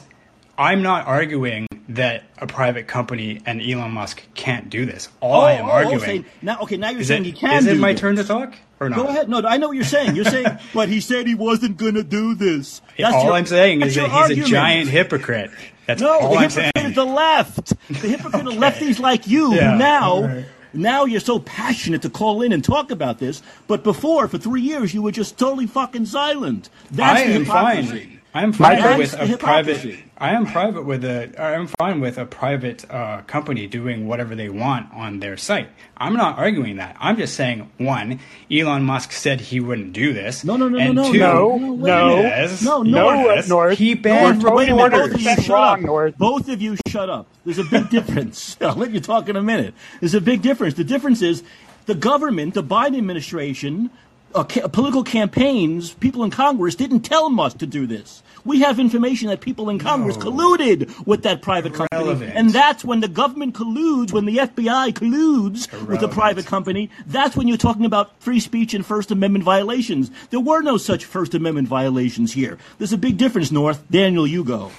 I'm not arguing that a private company and Elon Musk can't do this. All oh, I am oh, oh arguing okay. now. Okay, now you're saying it, he can. Is it my this. turn to talk or not? Go ahead. No, I know what you're saying. You're saying, but he said he wasn't going to do this. That's all your, I'm saying is that he's argument. a giant hypocrite. That's no, all the I'm saying. is the left. The hypocrite okay. lefties like you yeah, now. Right. Now you're so passionate to call in and talk about this, but before, for three years, you were just totally fucking silent. That's I am fine. I'm fine My- with That's a private. I am private with a. I'm fine with a private uh, company doing whatever they want on their site. I'm not arguing that. I'm just saying one, Elon Musk said he wouldn't do this. No, no, no, and no, no, two, No, no, wait a no. Yes. no, no, no. Yes. North. He banned totally Wait a minute, both of you shut wrong, up. North. Both of you shut up. There's a big difference. I'll let you talk in a minute. There's a big difference. The difference is the government, the Biden administration, uh, ca- political campaigns, people in Congress didn't tell Musk to do this. We have information that people in Congress No. colluded with that private company, and that's when the government colludes, when the FBI colludes with the private company. That's when you're talking about free speech and First Amendment violations. There were no such First Amendment violations here. There's a big difference, North. Daniel, you go.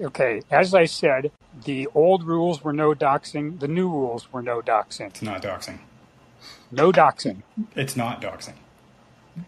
Okay, as I said, the old rules were no doxing. The new rules were no doxing. It's not doxing. No doxing. It's not doxing.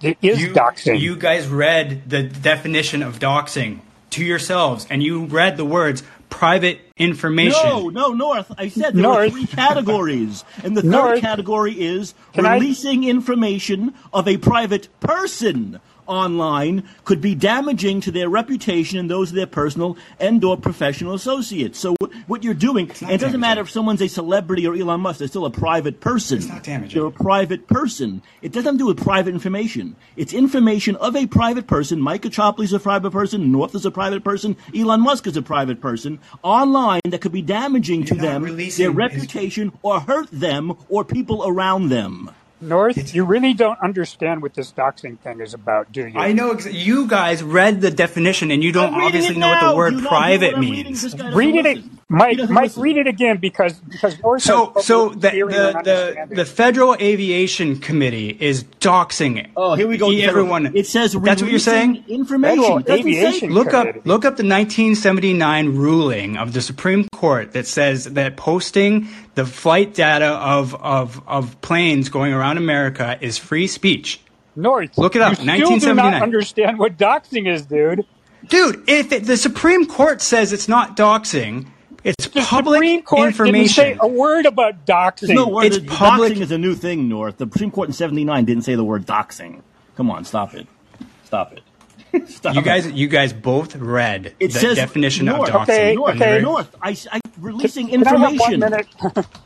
It is you, doxing. You guys read the definition of doxing to yourselves, and you read the words private information. No, no, North. I said there North. were three categories, and the third category is Can I- releasing information of a private person online could be damaging to their reputation and those of their personal and/or professional associates. So what, what you're doing, and it doesn't damaging. matter if someone's a celebrity or Elon Musk; they're still a private person. It's not damaging. They're a private person. It doesn't have to do with private information. It's information of a private person. Mike Caccioppoli's a private person. North is a private person. Elon Musk is a private person online that could be damaging to them, their his- reputation, or hurt them or people around them. North, you really don't understand what this doxing thing is about, do you? I know ex- you guys read the definition, and you don't obviously know what the word you private what I'm reading? means. This guy doesn't Read it, listen. Mike. Mike, listen. read it again because because North So, so the the, the the Federal Aviation Committee is doxing. It. Oh, here we go. Everyone, It says that's what you're saying. Information. Federal say- Aviation Look up, look up the 1979 ruling of the Supreme Court that says that posting the flight data of of of planes going around America is free speech. North, Look it up, You still do 1979. not understand what doxing is, dude. Dude, if it, the Supreme Court says it's not doxing, it's The public Supreme Court information. didn't say a word about doxing. There's no word. It's that- public- Doxing is a new thing, North. The Supreme Court in '79 didn't say the word doxing. Come on, stop it. Stop it. Stop you it. guys, you guys both read It the says definition North. of doxing. Okay, North, okay. North. I, I releasing Can I have one information. minute?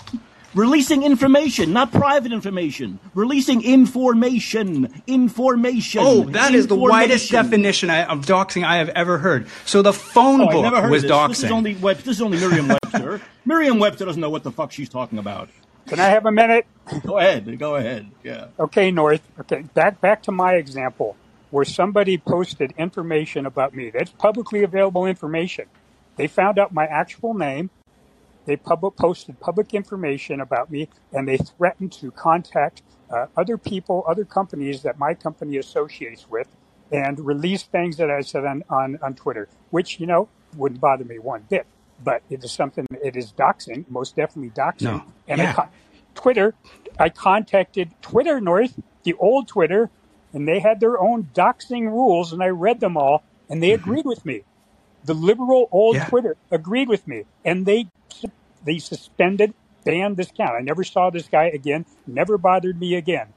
Releasing information, not private information. Releasing information. Information. Oh, that is the widest definition I, of doxing I have ever heard. So the phone Oh, book never heard was this. doxing. This is only Web- this is only Merriam-Webster. Merriam-Webster doesn't know what the fuck she's talking about. Can I have a minute? Go ahead. Go ahead. Yeah. Okay, North. Okay, back back to my example where somebody posted information about me. That's publicly available information. They found out my actual name. They pub- posted public information about me, and they threatened to contact uh, other people, other companies that my company associates with, and release things that I said on, on, on Twitter, which you know wouldn't bother me one bit. But it is something. It is doxing, most definitely doxing. No. And I Yeah. con- Twitter, I contacted Twitter North, the old Twitter, and they had their own doxing rules, and I read them all, and they mm-hmm. agreed with me. The liberal old Yeah. Twitter agreed with me, and they they suspended, banned this account. I never saw this guy again. Never bothered me again.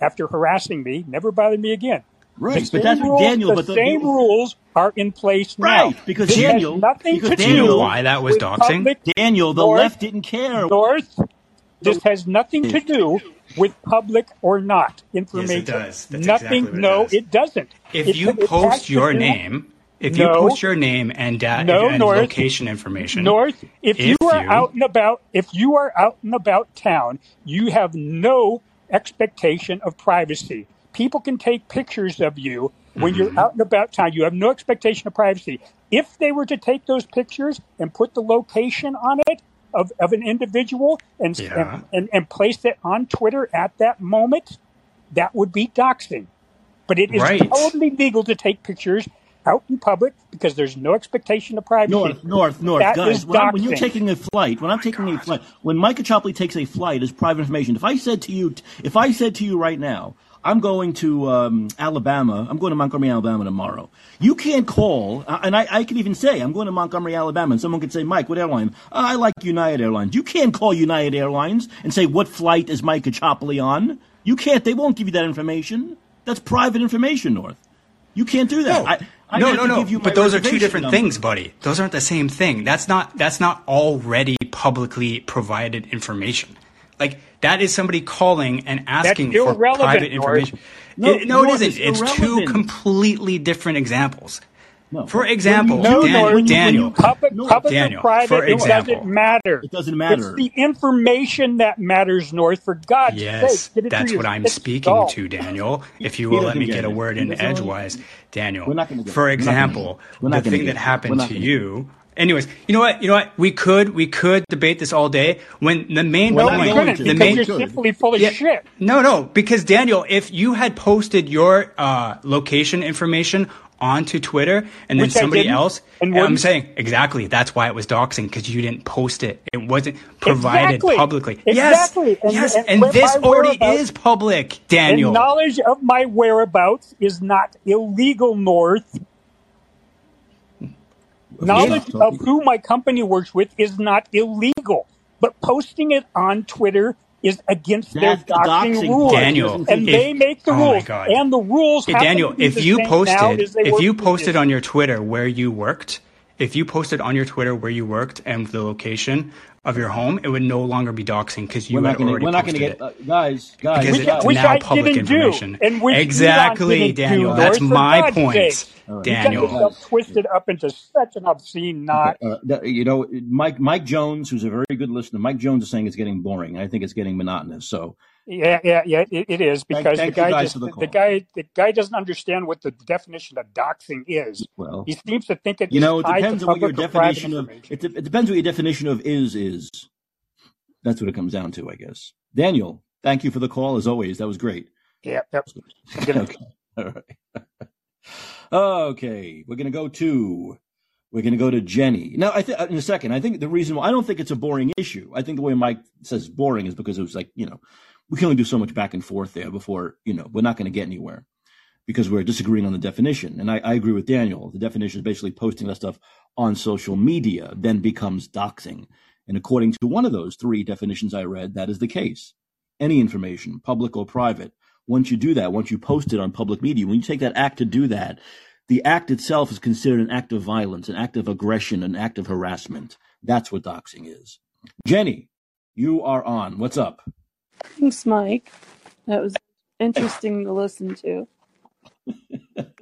After harassing me, never bothered me again. Right, but that's rules, Daniel. the but the, same rules are in place now. Right, because This Daniel- nothing because to Daniel- do why that was doxing? Daniel, the North- left didn't care. North. This has nothing to do with public or not information. does. That's nothing. exactly what it no, does. it doesn't. if It- you it post your name, if No. you post your name and, da- No, and North. location information, North, if, you are you- out and about, if you are out and about town, you have no expectation of privacy. People can take pictures of you when Mm-hmm. you're out and about town. You have no expectation of privacy. If they were to take those pictures and put the location on it of, of an individual and, Yeah. and, and and place it on Twitter at that moment, that would be doxing. But it is Right. totally legal to take pictures out in public because there's no expectation of privacy. North, north, north, That guys. When, when you're taking a flight, when I'm taking a flight, when Mike Caccioppoli takes a flight as private information, if I said to you, if I said to you right now, I'm going to um, Alabama, I'm going to Montgomery, Alabama tomorrow. You can't call, uh, and I, I could even say I'm going to Montgomery, Alabama, and someone could say, Mike, what airline? "Uh, I like United Airlines. You can't call United Airlines and say what flight is Mike Caccioppoli on. You can't. They won't give you that information. That's private information, North. You can't do that. No. I, I no, no, no. give you my But those are two different number. things, buddy. Those aren't the same thing. That's not that's not already publicly provided information. Like that is somebody calling and asking for irrelevant, private information. No, It- no, North, it it's isn't. It's two completely different examples. No. For example, No, Dan- North, Daniel, public, North. public Daniel, or private, for it doesn't matter. It doesn't matter. It's the information that matters, North. For God's Yes, sake, get it that's what I'm thick speaking skull. to, Daniel. If you will let me get get a word in doesn't want it. edgewise, Daniel. We're not get. For We're not gonna example. We're not the thing that happened We're not to gonna you. Anyways, you know what? You know what? We could we could debate this all day. When the main Well, not we point, going the because main you're simply full of Yeah. shit. no, no, because Daniel, if you had posted your uh, location information onto Twitter and then Which I somebody else, and I'm saying exactly that's why it was doxing because you didn't post it. It wasn't provided Exactly. publicly. Exactly. Yes, And- yes, and and, where this already is public, Daniel. And knowledge of my whereabouts is not illegal, North. Knowledge Yeah. of who my company works with is not illegal, but posting it on Twitter is against That's their doxing doxing rules. Daniel, and if- they make the oh my rules, God. and the rules. Hey, Daniel, if you posted, if you posted on your Twitter where you worked, if you posted on your Twitter where you worked and the location of your home, it would no longer be doxing because you We're had gonna. already We're not posted gonna it. get uh, guys. Guys. Because Which, it's which now I public information. do, and which Exactly, Daniel. Do, That's my God's point, sake. All right. You got Daniel. twisted up into such an obscene knot. Uh, you know, Mike Mike Jones, who's a very good listener, Mike Jones is saying it's getting boring. I think it's getting monotonous. So Yeah, yeah, yeah. It, it is because thank the guy just the the, guy the guy doesn't understand what the definition of doxing is. well, He seems to think it's you know, it depends on what your public or private definition of it, it depends what your definition of is is. That's what it comes down to, I guess. Daniel, thank you for the call as always. That was great. Yeah, yep. okay. All right. okay. We're gonna go to we're gonna go to Jenny. Now, I think uh, in a second. I think the reason why I don't think it's a boring issue. I think the way Mike says boring is because it was like you know we can only do so much back and forth there before you know we're not going to get anywhere because we're disagreeing on the definition. And I, I agree with Daniel. The definition is basically posting that stuff on social media then becomes doxing. And according to one of those three definitions I read, that is the case. Any information, public or private, once you do that, once you post it on public media, when you take that act to do that, the act itself is considered an act of violence, an act of aggression, an act of harassment. That's what doxing is. Jenny, you are on. What's up? Thanks, Mike. That was interesting to listen to.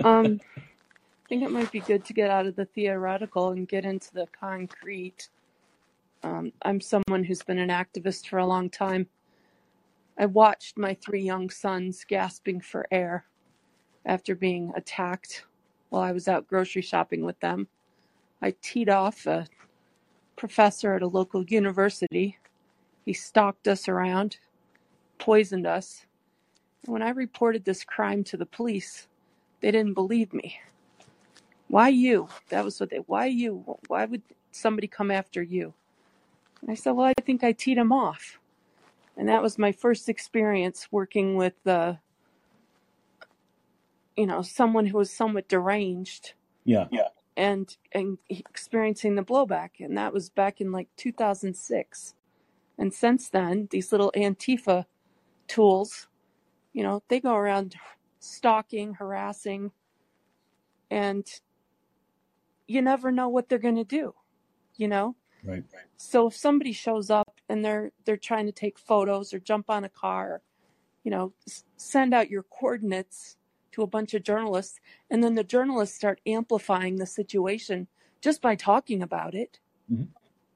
Um, I think it might be good to get out of the theoretical and get into the concrete. Um, I'm someone who's been an activist for a long time. I watched my three young sons gasping for air after being attacked while I was out grocery shopping with them. I teed off a professor at a local university. He stalked us around, poisoned us. And when I reported this crime to the police, they didn't believe me. Why you? That was what they, why you? Why would somebody come after you? And I said, well, I think I teed him off. And that was my first experience working with, uh, you know, someone who was somewhat deranged Yeah. and and experiencing the blowback and that was back in like 2006 and since then these little antifa tools you know they go around stalking harassing and you never know what they're going to do you know Right. Right. So if somebody shows up and they're they're trying to take photos or jump on a car you know s- send out your coordinates to a bunch of journalists and then the journalists start amplifying the situation just by talking about it Mhm.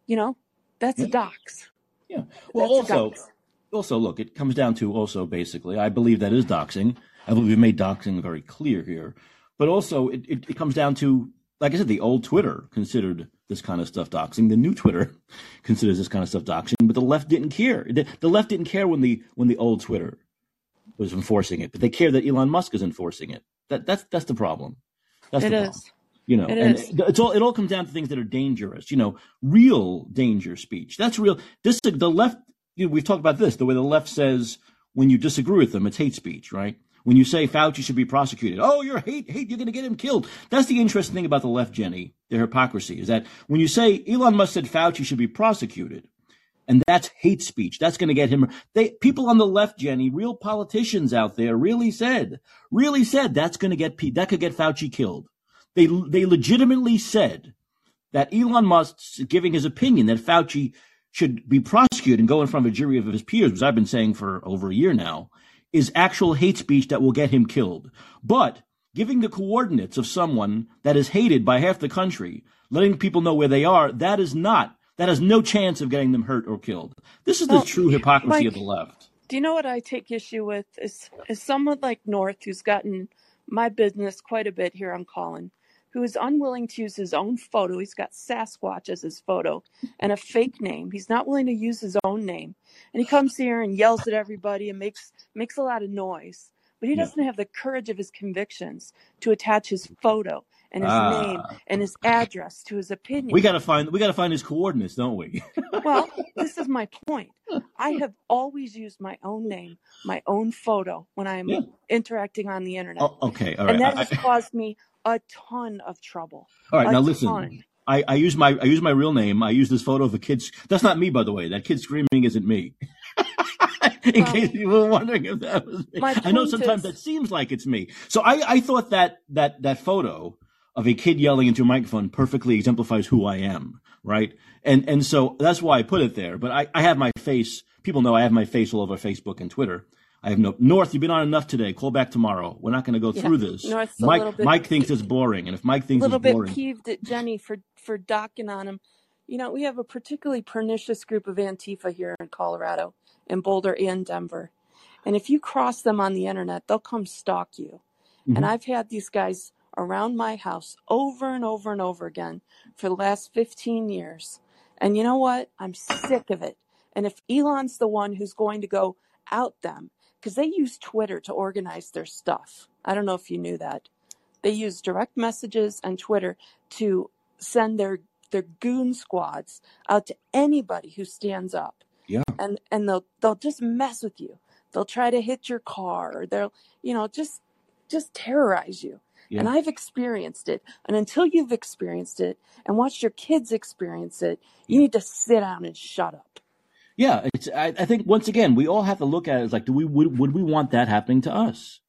you know that's a Yeah. dox Yeah. Well, that's also, dox also, look, it comes down to also basically, I believe that is doxing. I believe we've made doxing very clear here. But also, it, it, it comes down to, like I said, the old Twitter considered this kind of stuff doxing. The new Twitter considers this kind of stuff doxing. But the left didn't care. The, the left didn't care when the when the old Twitter was enforcing it, but they care that Elon Musk is enforcing it. That that's that's the problem. That's it the problem. You know, It and is. it's all it all comes down to things that are dangerous. You know, real danger speech. That's real. This the left. You know, we've talked about this. The way the left says when you disagree with them, it's hate speech, right? When you say Fauci should be prosecuted, oh, you're hate, hate, you're going to get him killed. That's the interesting thing about the left, Jenny. Their hypocrisy is that when you say Elon Musk said Fauci should be prosecuted, and that's hate speech. That's going to get him. They people on the left, Jenny, real politicians out there, really said, really said that's going to get. That could get Fauci killed. They they legitimately said that Elon Musk's giving his opinion that Fauci should be prosecuted and go in front of a jury of his peers, which I've been saying for over a year now, is actual hate speech that will get him killed. But giving the coordinates of someone that is hated by half the country, letting people know where they are, that is not, that has no chance of getting them hurt or killed. This is the Well, true hypocrisy Mike, of the left. do you know what I take issue with? Is is someone like North who's gotten my business quite a bit here on Callin, who is unwilling to use his own photo. He's got Sasquatch as his photo and a fake name. He's not willing to use his own name. And he comes here and yells at everybody and makes makes a lot of noise. But he doesn't have the courage of his convictions to attach his photo and his name Ah, and his address to his opinion. we gotta find we gotta find his coordinates, don't we? Well, this is my point. I have always used my own name, my own photo when I'm yeah. interacting on the internet. Oh, okay. All And that I, has I, caused me a ton of trouble. all right. A Now listen. ton. I, I use my I use my real name. I use this photo of a kid. That's not me, by the way. That kid screaming isn't me. In Well, case you were wondering if that was me, I know sometimes that seems like it's me. So I, I thought that that that photo of a kid yelling into a microphone perfectly exemplifies who I am, right? And and so that's why I put it there. But I, I have my face. People know I have my face all over Facebook and Twitter. I have no North. You've been on enough today. Call back tomorrow. We're not going to go yeah, through this. North's Mike bit Mike thinks it's boring, and if Mike thinks it's boring, it's a little bit boring, peeved at Jenny for for docking on him. You know, we have a particularly pernicious group of Antifa here in Colorado, in Boulder and Denver. And if you cross them on the internet, they'll come stalk you. And Mhm. I've had these guys around my house over and over and over again for the last 15 years. And you know what? I'm sick of it. And if Elon's the one who's going to go out them, because they use Twitter to organize their stuff. I don't know if you knew that. They use direct messages and Twitter to send their their goon squads out to anybody who stands up yeah, and and they'll they'll just mess with you. They'll try to hit your car or they'll you know just just terrorize you. Yeah. And. I've experienced it. And until you've experienced it and watched your kids experience it, you Yeah. need to sit down and shut up. Yeah, it's. I, I think once again we all have to look at it as like, do we would, would we want that happening to us?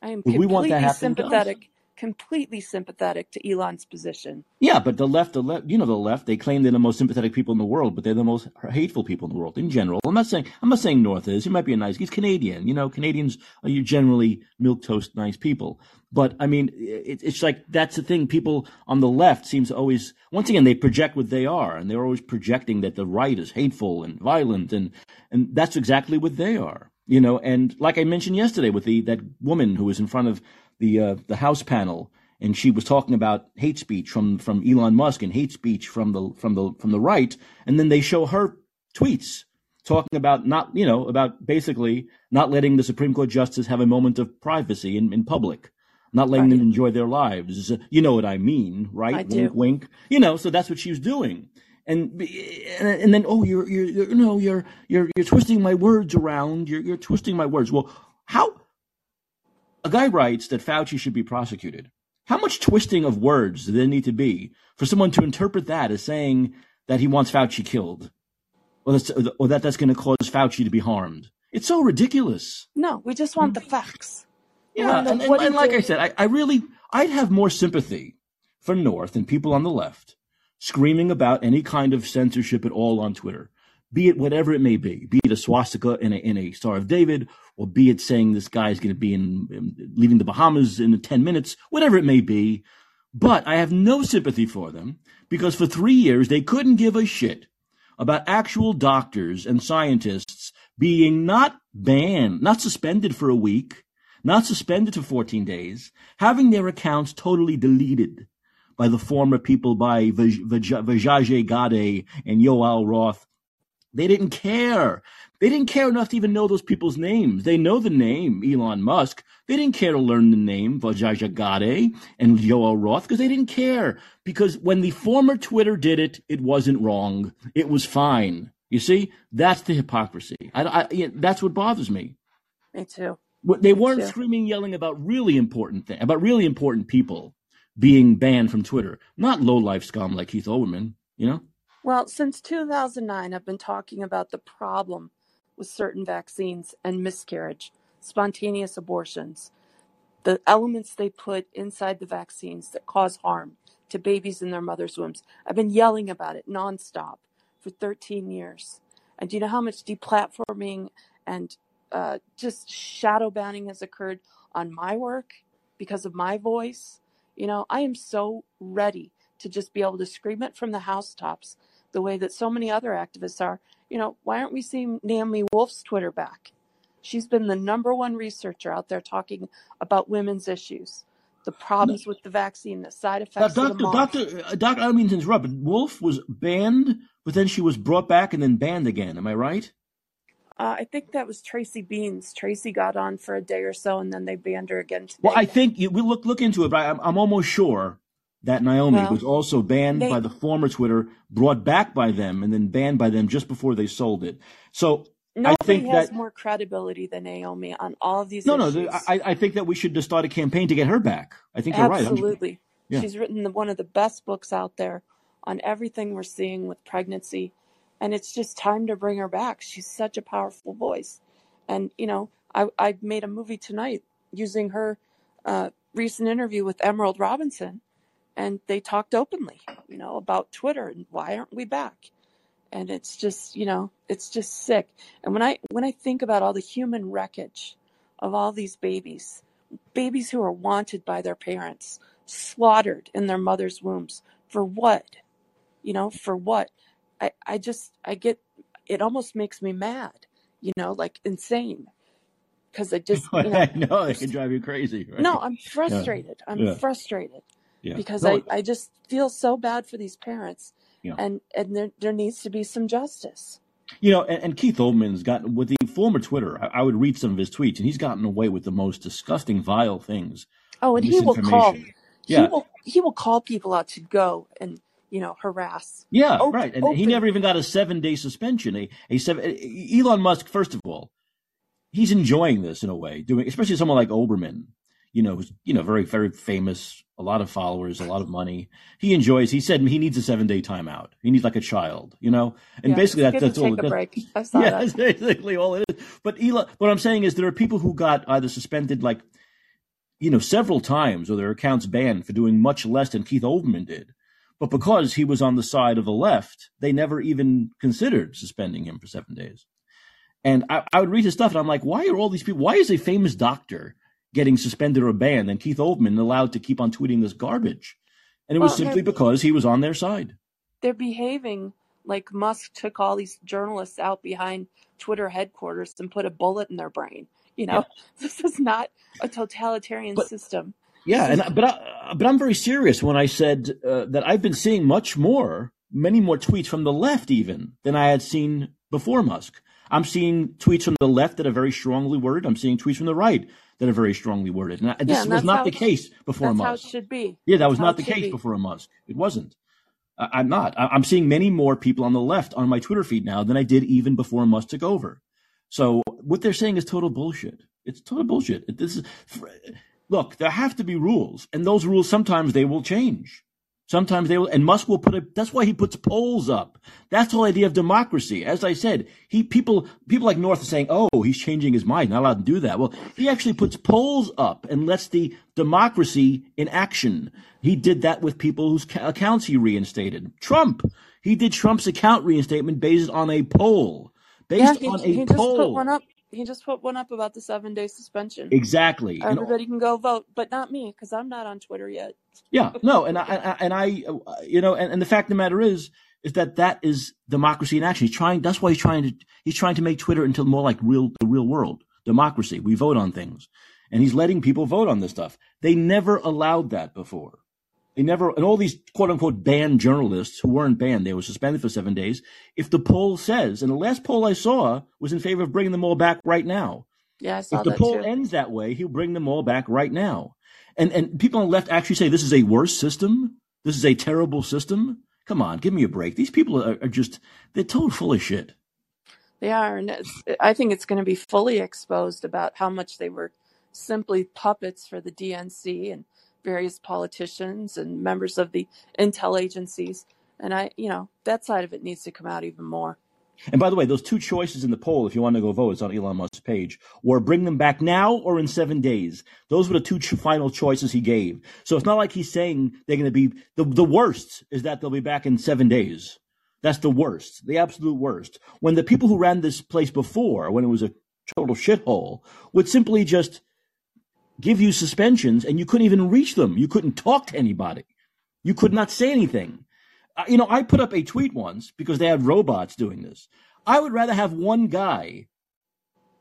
I am Would we want that completely to us? sympathetic, completely sympathetic to Elon's position. Yeah, but the left, the left, you know, the left, they claim they're the most sympathetic people in the world, but they're the most hateful people in the world in general. I'm not saying, I'm not saying North is. He might be a nice, he's Canadian. You know, Canadians are you generally milk toast nice people. But I mean, it, it's like that's the thing. People on the left seems to always, once again, they project what they are, and they're always projecting that the right is hateful and violent, and and that's exactly what they are. You know, and like I mentioned yesterday with the that woman who was in front of the uh, the House panel and she was talking about hate speech from from Elon Musk and hate speech from the from the from the right, and then they show her tweets talking about not you know about basically not letting the Supreme Court justice have a moment of privacy in, in public, not letting them enjoy their lives. You know what I mean, I right? Wink, do. wink. You know, so that's what she was doing. And, and and then oh you're you're, you're no you're you're you're twisting my words around you're you're twisting my words well how a guy writes that Fauci should be prosecuted. How much twisting of words do there need to be for someone to interpret that as saying that he wants Fauci killed, or, that's, or that that's going to cause Fauci to be harmed? It's so ridiculous. No, we just want the facts. Yeah, to and, and, and like I said, I, I really, I'd have more sympathy for North and people on the left screaming about any kind of censorship at all on Twitter, be it whatever it may be, be it a swastika in a, in a Star of David, or be it saying this guy is going to be in, in leaving the Bahamas in 10 minutes, whatever it may be. But I have no sympathy for them because for three years they couldn't give a shit about actual doctors and scientists being not banned, not suspended for a week, not suspended for 14 days, having their accounts totally deleted by the former people by Vijay Gadde and Yoel Roth. They didn't care. They didn't care enough to even know those people's names. They know the name Elon Musk. They didn't care to learn the name Vijay Gadde and Yoel Roth because they didn't care. Because when the former Twitter did it, it wasn't wrong. It was fine. You see, that's the hypocrisy. I, I, yeah, that's what bothers me. Me too. They Me weren't too. screaming, yelling about really important things, about really important people being banned from Twitter, not low life scum like Keith Olbermann. You know? Well, since 2009, I've been talking about the problem with certain vaccines and miscarriage, spontaneous abortions. the elements they put inside the vaccines that cause harm to babies in their mother's wombs. I've been yelling about it nonstop for 13 years. And do you know how much deplatforming and uh, just shadow banning has occurred on my work because of my voice? You know, I am so ready to just be able to scream it from the housetops the way that so many other activists are. You know, why aren't we seeing Naomi Wolf's Twitter back? She's been the number one researcher out there talking about women's issues, the problems with the vaccine, the side effects Now, of the Doctor. Doctor, uh, Doctor, I don't mean to interrupt, but Wolf was banned, but then she was brought back and then banned again. Am I right? Uh, I think that was Tracy Beanz. Tracy got on for a day or so, and then they banned her again today. Well, I think you, we look look into it, but I'm, I'm almost sure that Naomi Well, was also banned they by the former Twitter, brought back by them, and then banned by them just before they sold it. So I think has that more credibility than Naomi on all of these no, no, the- I, I think that we should just start a campaign to get her back. I think you're right. Absolutely. Yeah. She's written the, one of the best books out there on everything we're seeing with pregnancy. And it's just time to bring her back. She's such a powerful voice. And, you know, I, I made a movie tonight using her uh, recent interview with Emerald Robinson. And they talked openly, you know, about Twitter and why aren't we back? And it's just, you know, it's just sick. And when I when I think about all the human wreckage of all these babies, babies who are wanted by their parents, slaughtered in their mother's wombs. For what? You know, for what? I, I just, I get, it almost makes me mad, you know, like insane. Cause I just, you know, I know it can drive you crazy. Right? no, I'm frustrated. I'm Yeah. frustrated yeah. because No, I, I just feel so bad for these parents Yeah. and, and there, there needs to be some justice. You know, and, and Keith Olbermann's gotten with the former Twitter. I, I would read some of his tweets, and he's gotten away with the most disgusting, vile things. Oh, and he will call, misinformation. he will, he will call people out to go and, you know, harass. yeah, Open, right. And he never even got a seven-day suspension. A, a seven. Elon Musk, first of all, he's enjoying this in a way, doing especially someone like Olbermann. You know, who's you know very very famous, a lot of followers, a lot of money. He enjoys. He said he needs a seven-day timeout. He needs like a child. You know, and Yeah, basically it's that's good that's to all. take a that's- break. I saw Yeah, that. that's basically all it is. But Elon, what I'm saying is there are people who got either suspended like, you know, several times or their accounts banned for doing much less than Keith Olbermann did. But because he was on the side of the left, they never even considered suspending him for seven days. And I, I would read his stuff and I'm like, why are all these people, why is a famous doctor getting suspended or banned and Keith Olbermann allowed to keep on tweeting this garbage? And it was Well, they're- simply because he was on their side. they're behaving like Musk took all these journalists out behind Twitter headquarters and put a bullet in their brain. You know, this is not a totalitarian But- system. Yeah, and but I, but I'm very serious when I said uh, that I've been seeing much more, many more tweets from the left even than I had seen before Musk. I'm seeing tweets from the left that are very strongly worded. I'm seeing tweets from the right that are very strongly worded. And this Yeah, and was not the case before That's how it Musk. should be. Yeah, that was not the case be. before Musk. It wasn't. I, I'm not. I, I'm seeing many more people on the left on my Twitter feed now than I did even before Musk took over. So what they're saying is total bullshit. It's total bullshit. This is look. There have to be rules, and those rules sometimes they will change. Sometimes they will, and Musk will put a. That's why he puts polls up. That's the whole idea of democracy. As I said, he people people like North are saying, "Oh, he's changing his mind. Not allowed to do that." Well, he actually puts polls up and lets the democracy in action. He did that with people whose accounts he reinstated. Trump, he did Trump's account reinstatement based on a poll, based Yeah, he, on a he just poll. put one up. He just put one up about the seven day suspension. Exactly. And Everybody can go vote, but not me because I'm not on Twitter yet. Yeah, no, and I, I and I, you know, and, and the fact of the matter is, is that that is democracy in action. He's trying. That's why he's trying to. He's trying to make Twitter into more like real, the real world democracy. We vote on things, and he's letting people vote on this stuff. They never allowed that before. They never, and all these quote unquote banned journalists who weren't banned, they were suspended for seven days. If the poll says, and the last poll I saw was in favor of bringing them all back right now. Yeah, I saw If the that poll too. ends that way, he'll bring them all back right now. And and people on the left actually say this is a worse system. This is a terrible system. Come on, give me a break. These people are, are just they're total full of shit. They are, and it's, I think it's going to be fully exposed about how much they were simply puppets for the DNC and various politicians and members of the intel agencies. And I, you know, that side of it needs to come out even more. And by the way, those two choices in the poll, if you want to go vote, it's on Elon Musk's page, or bring them back now or in seven days. Those were the two ch- final choices he gave. So it's not like he's saying they're going to be the the worst is that they'll be back in seven days. That's the worst, the absolute worst. When the people who ran this place before, when it was a total shithole, would simply just give you suspensions and you couldn't even reach them. You couldn't talk to anybody. You could not say anything. Uh, you know, I put up a tweet once because they had robots doing this. I would rather have one guy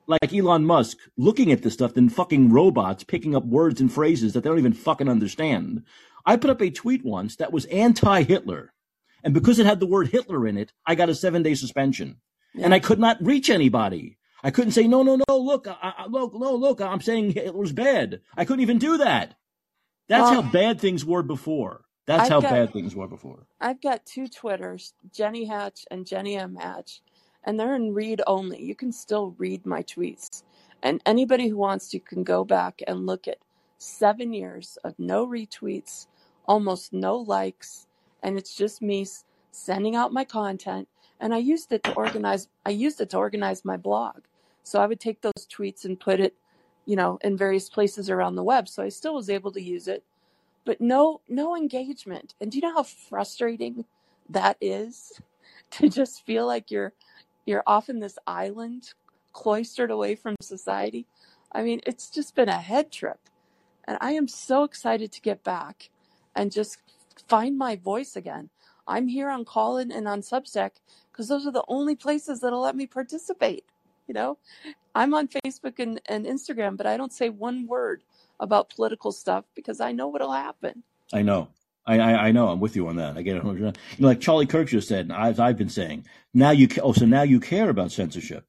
like Elon Musk looking at this stuff than fucking robots picking up words and phrases that they don't even fucking understand. I put up a tweet once that was anti Hitler. And because it had the word Hitler in it, I got a seven day suspension. Yeah. And I could not reach anybody. I couldn't say, no, no, no, look, I, I, look, no, look, I'm saying Hitler's bad. I couldn't even do that. That's well, how bad things were before. That's I've how got, bad things were before. I've got two Twitters, Jenny Hatch and Jenny M. Hatch, and they're in read only. You can still read my tweets. And anybody who wants to can go back and look at seven years of no retweets, almost no likes, and it's just me sending out my content. And I used it to organize. I used it to organize my blog. So I would take those tweets and put it, you know, in various places around the web. So I still was able to use it, but no, no engagement. And do you know how frustrating that is to just feel like you're, you're off in this island, cloistered away from society? I mean, it's just been a head trip. And I am so excited to get back and just find my voice again. I'm here on Callin and on Substack because those are the only places that'll let me participate. You know, I'm on Facebook and, and Instagram, but I don't say one word about political stuff because I know what'll happen. I know. I, I, I know. I'm with you on that. I get it. You know, like Charlie Kirk just said, as I've been saying, now you, oh, so now you care about censorship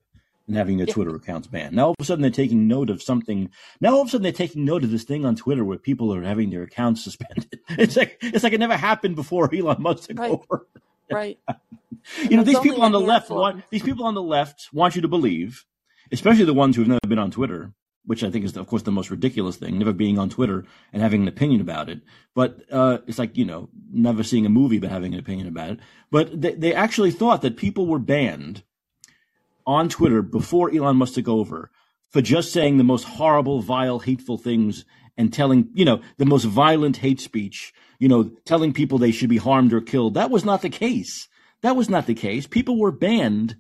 and having their yeah. Twitter accounts banned. Now all of a sudden they're taking note of something. Now all of a sudden they're taking note of this thing on Twitter where people are having their accounts suspended. It's like it's like it never happened before Elon Musk took right. over. Right. you know these people on the left want these people on the left want you to believe, especially the ones who have never been on Twitter, which I think is of course the most ridiculous thing, never being on Twitter and having an opinion about it. But uh, it's like you know never seeing a movie but having an opinion about it. But they, they actually thought that people were banned on Twitter before Elon Musk took over for just saying the most horrible, vile, hateful things and telling, you know, the most violent hate speech, you know, telling people they should be harmed or killed. That was not the case. That was not the case. People were banned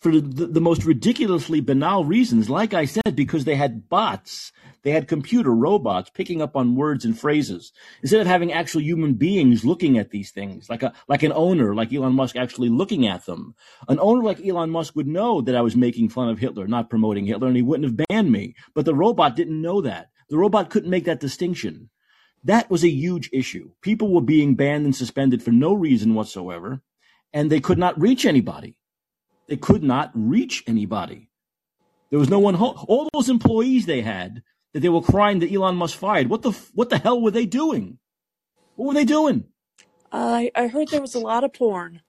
for the, the, most ridiculously banal reasons. Like I said, because they had bots, they had computer robots picking up on words and phrases instead of having actual human beings looking at these things, like a like an owner, like Elon Musk, actually looking at them. An owner like Elon Musk would know that I was making fun of Hitler, not promoting Hitler, and he wouldn't have banned me. But the robot didn't know that. The robot couldn't make that distinction. That was a huge issue. People were being banned and suspended for no reason whatsoever, and they could not reach anybody. They could not reach anybody. There was no one home. All those employees they had that they were crying that Elon Musk fired. What the what the hell were they doing? What were they doing? I I heard there was a lot of porn.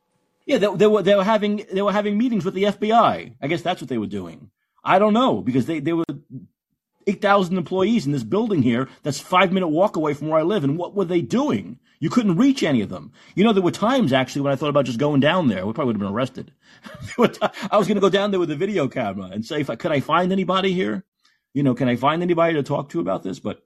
Yeah, they, they were they were having they were having meetings with the FBI. I guess that's what they were doing. I don't know because they they were 8,000 employees in this building here that's five minute walk away from where I live. And what were they doing? You couldn't reach any of them. You know, there were times actually when I thought about just going down there. We probably would have been arrested. I was going to go down there with a video camera and say, if I, could I find anybody here? You know, can I find anybody to talk to about this? But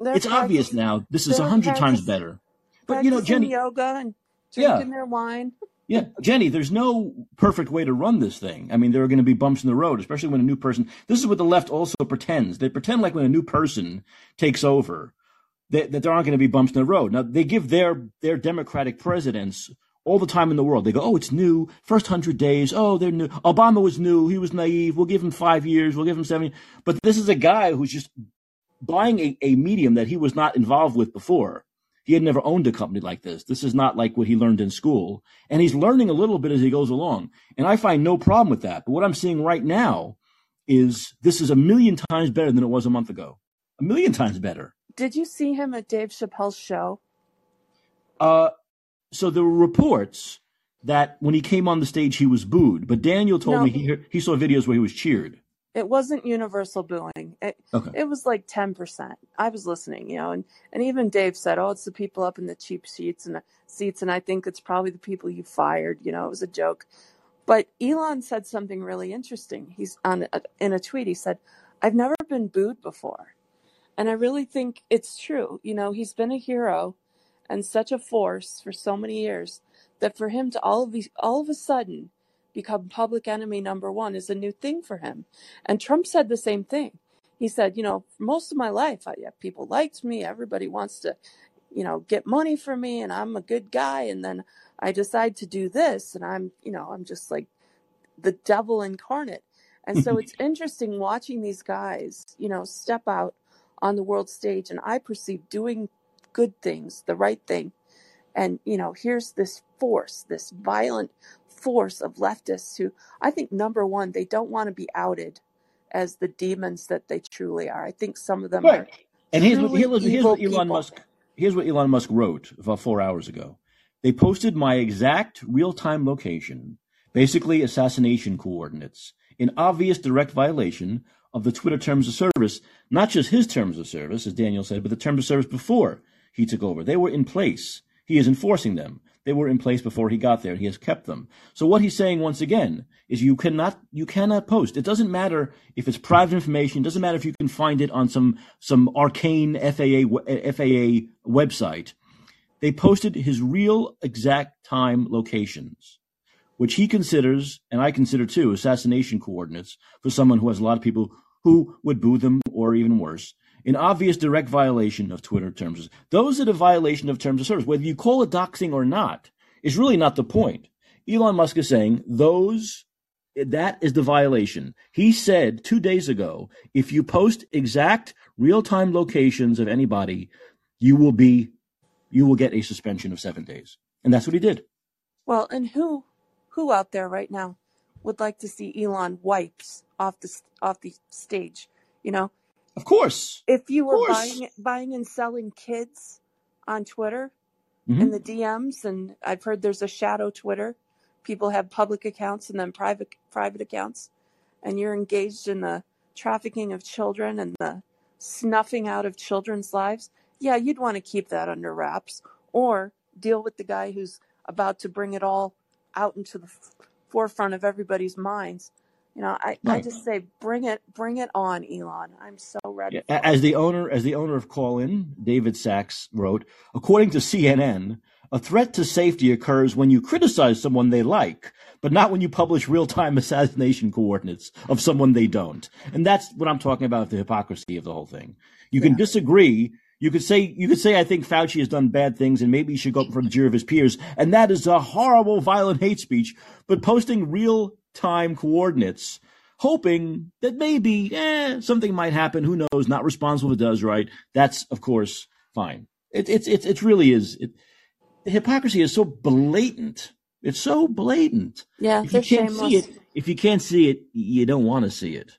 they're it's obvious now. This is a hundred times better. But you know, Jenny, yoga and drinking yeah. their wine. Yeah, Jenny, there's no perfect way to run this thing. I mean, there are going to be bumps in the road, especially when a new person. This is what the left also pretends. They pretend like when a new person takes over, that, that there aren't going to be bumps in the road. Now, they give their their Democratic presidents all the time in the world. They go, oh, it's new, first hundred days. Oh, they're new. Obama was new. He was naive. We'll give him five years. We'll give him seven. But this is a guy who's just buying a, a medium that he was not involved with before he had never owned a company like this. This is not like what he learned in school. And he's learning a little bit as he goes along. And I find no problem with that. But what I'm seeing right now is this is a million times better than it was a month ago. A million times better. Did you see him at Dave Chappelle's show? Uh, so there were reports that when he came on the stage, he was booed. But Daniel told no. me he, he saw videos where he was cheered. It wasn't universal booing. It, okay. it was like 10%. I was listening, you know, and, and even Dave said, oh, it's the people up in the cheap seats and the seats. And I think it's probably the people you fired. You know, it was a joke. But Elon said something really interesting. He's on a, in a tweet. He said, "I've never been booed before," and I really think it's true. You know, he's been a hero and such a force for so many years that for him to all of these, all of a sudden become public enemy number one is a new thing for him. And Trump said the same thing. He said, you know, for most of my life, I, people liked me. Everybody wants to, you know, get money from me, and I'm a good guy. And then I decide to do this, and I'm, you know, I'm just like the devil incarnate. And so it's interesting watching these guys, you know, step out on the world stage, and I perceive doing good things, the right thing. And, you know, here's this force, this violent force of leftists who I think, number one, they don't want to be outed as the demons that they truly are. I think some of them Right. are And here's what, here's, here's what Elon people. Musk here's what Elon Musk wrote about four hours ago. They posted my exact real time location, basically assassination coordinates, in obvious direct violation of the Twitter terms of service, not just his terms of service, as Daniel said, but the terms of service before he took over. They were in place. He is enforcing them. They were in place before he got there. He has kept them. So what he's saying once again is you cannot you cannot post. It doesn't matter if it's private information. It doesn't matter if you can find it on some some arcane FAA FAA website. They posted his real exact time locations, which he considers, and I consider too, assassination coordinates for someone who has a lot of people who would boo them or even worse. In obvious direct violation of Twitter terms. Those are the violation of terms of service. Whether you call it doxing or not is really not the point. Elon Musk is saying those that is the violation. He said two days ago, if you post exact real-time locations of anybody, you will be you will get a suspension of seven days. And that's what he did. Well, and who who out there right now would like to see Elon wipes off the off the stage? You know, Of course. if you were buying buying and selling kids on Twitter Mhm. in the DMs, and I've heard there's a shadow Twitter. People have public accounts and then private private accounts, and you're engaged in the trafficking of children and the snuffing out of children's lives. Yeah, you'd want to keep that under wraps, or deal with the guy who's about to bring it all out into the f- forefront of everybody's minds. You know, I, I just say bring it bring it on, Elon. I'm so ready Yeah. As the owner, as the owner of Callin, David Sacks wrote, according to CNN, a threat to safety occurs when you criticize someone they like, but not when you publish real-time assassination coordinates of someone they don't. And that's what I'm talking about, the hypocrisy of the whole thing. You can disagree. You could say, you could say, I think Fauci has done bad things and maybe he should go up for the jury of his peers. And that is a horrible, violent hate speech. But posting real time coordinates, hoping that maybe, eh, something might happen. Who knows? Not responsible if it does, right? That's, of course, fine. It, it's, it's, it really is. It, the hypocrisy is so blatant. It's so blatant. Yeah, If you can't see shameless. it, if you can't see it, you don't want to see it.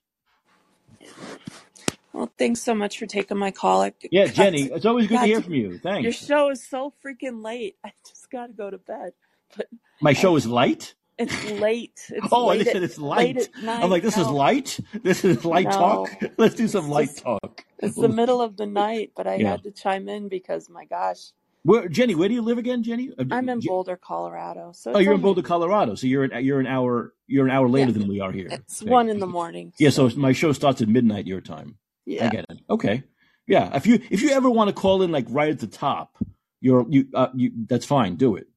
Well, thanks so much for taking my call. I Yeah, Jenny, it's always good to hear from you. Thanks. Your show is so freaking late. I just got to go to bed. But My I, show is light. It's late. It's Oh, I late just said it's light. at I'm like, this is light. This is light talk. Let's do some it's light just talk. it's the middle of the night. But I Yeah. had to chime in because my gosh, Where, Jenny, where do you live again, Jenny? Uh, I'm in J- Boulder, Colorado, so Oh, you're in Boulder, Colorado. So you're an, you're an hour you're an hour yeah, later than we are here. it's Okay. one in the morning. Yeah. So So my show starts at midnight your time. Yeah, I get it. Okay. Yeah. If you if you ever want to call in like right at the top, you're you uh, you that's fine. Do it.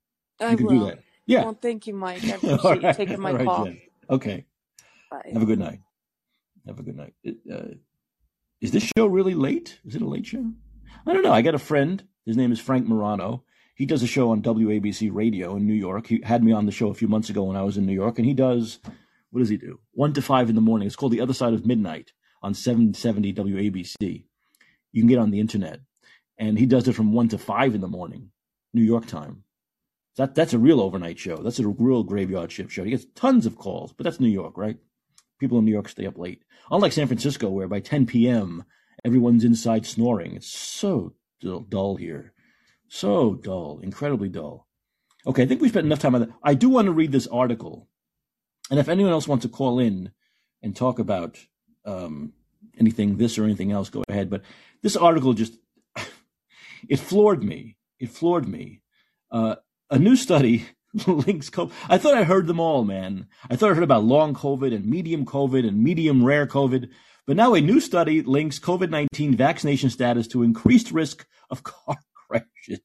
I You can do will. that. Yeah. Well, thank you, Mike. I appreciate you taking my right, call. Jen. Okay. Bye. Have a good night. Have a good night. Uh, is this show really late? Is it a late show? I don't know. I got a friend. His name is Frank Morano. He does a show on WABC radio in New York. He had me on the show a few months ago when I was in New York, and he does what does he do? One to five in the morning. It's called The Other Side of Midnight on 770 WABC. You can get on the internet, and he does it from one to five in the morning, New York time. That that's a real overnight show. That's a real graveyard shift show. He gets tons of calls, but that's New York, right? People in New York stay up late. Unlike San Francisco, where by 10 p.m. everyone's inside snoring. It's so dull, here, so dull, incredibly dull. Okay, I think we spent enough time on that. I do want to read this article, and if anyone else wants to call in and talk about um, anything, this or anything else, go ahead. But this article just it floored me. It floored me. Uh, a new study links COVID. I thought I heard them all, man. I thought I heard about long COVID and medium COVID and medium rare COVID. But now a new study links COVID 19 vaccination status to increased risk of car crashes.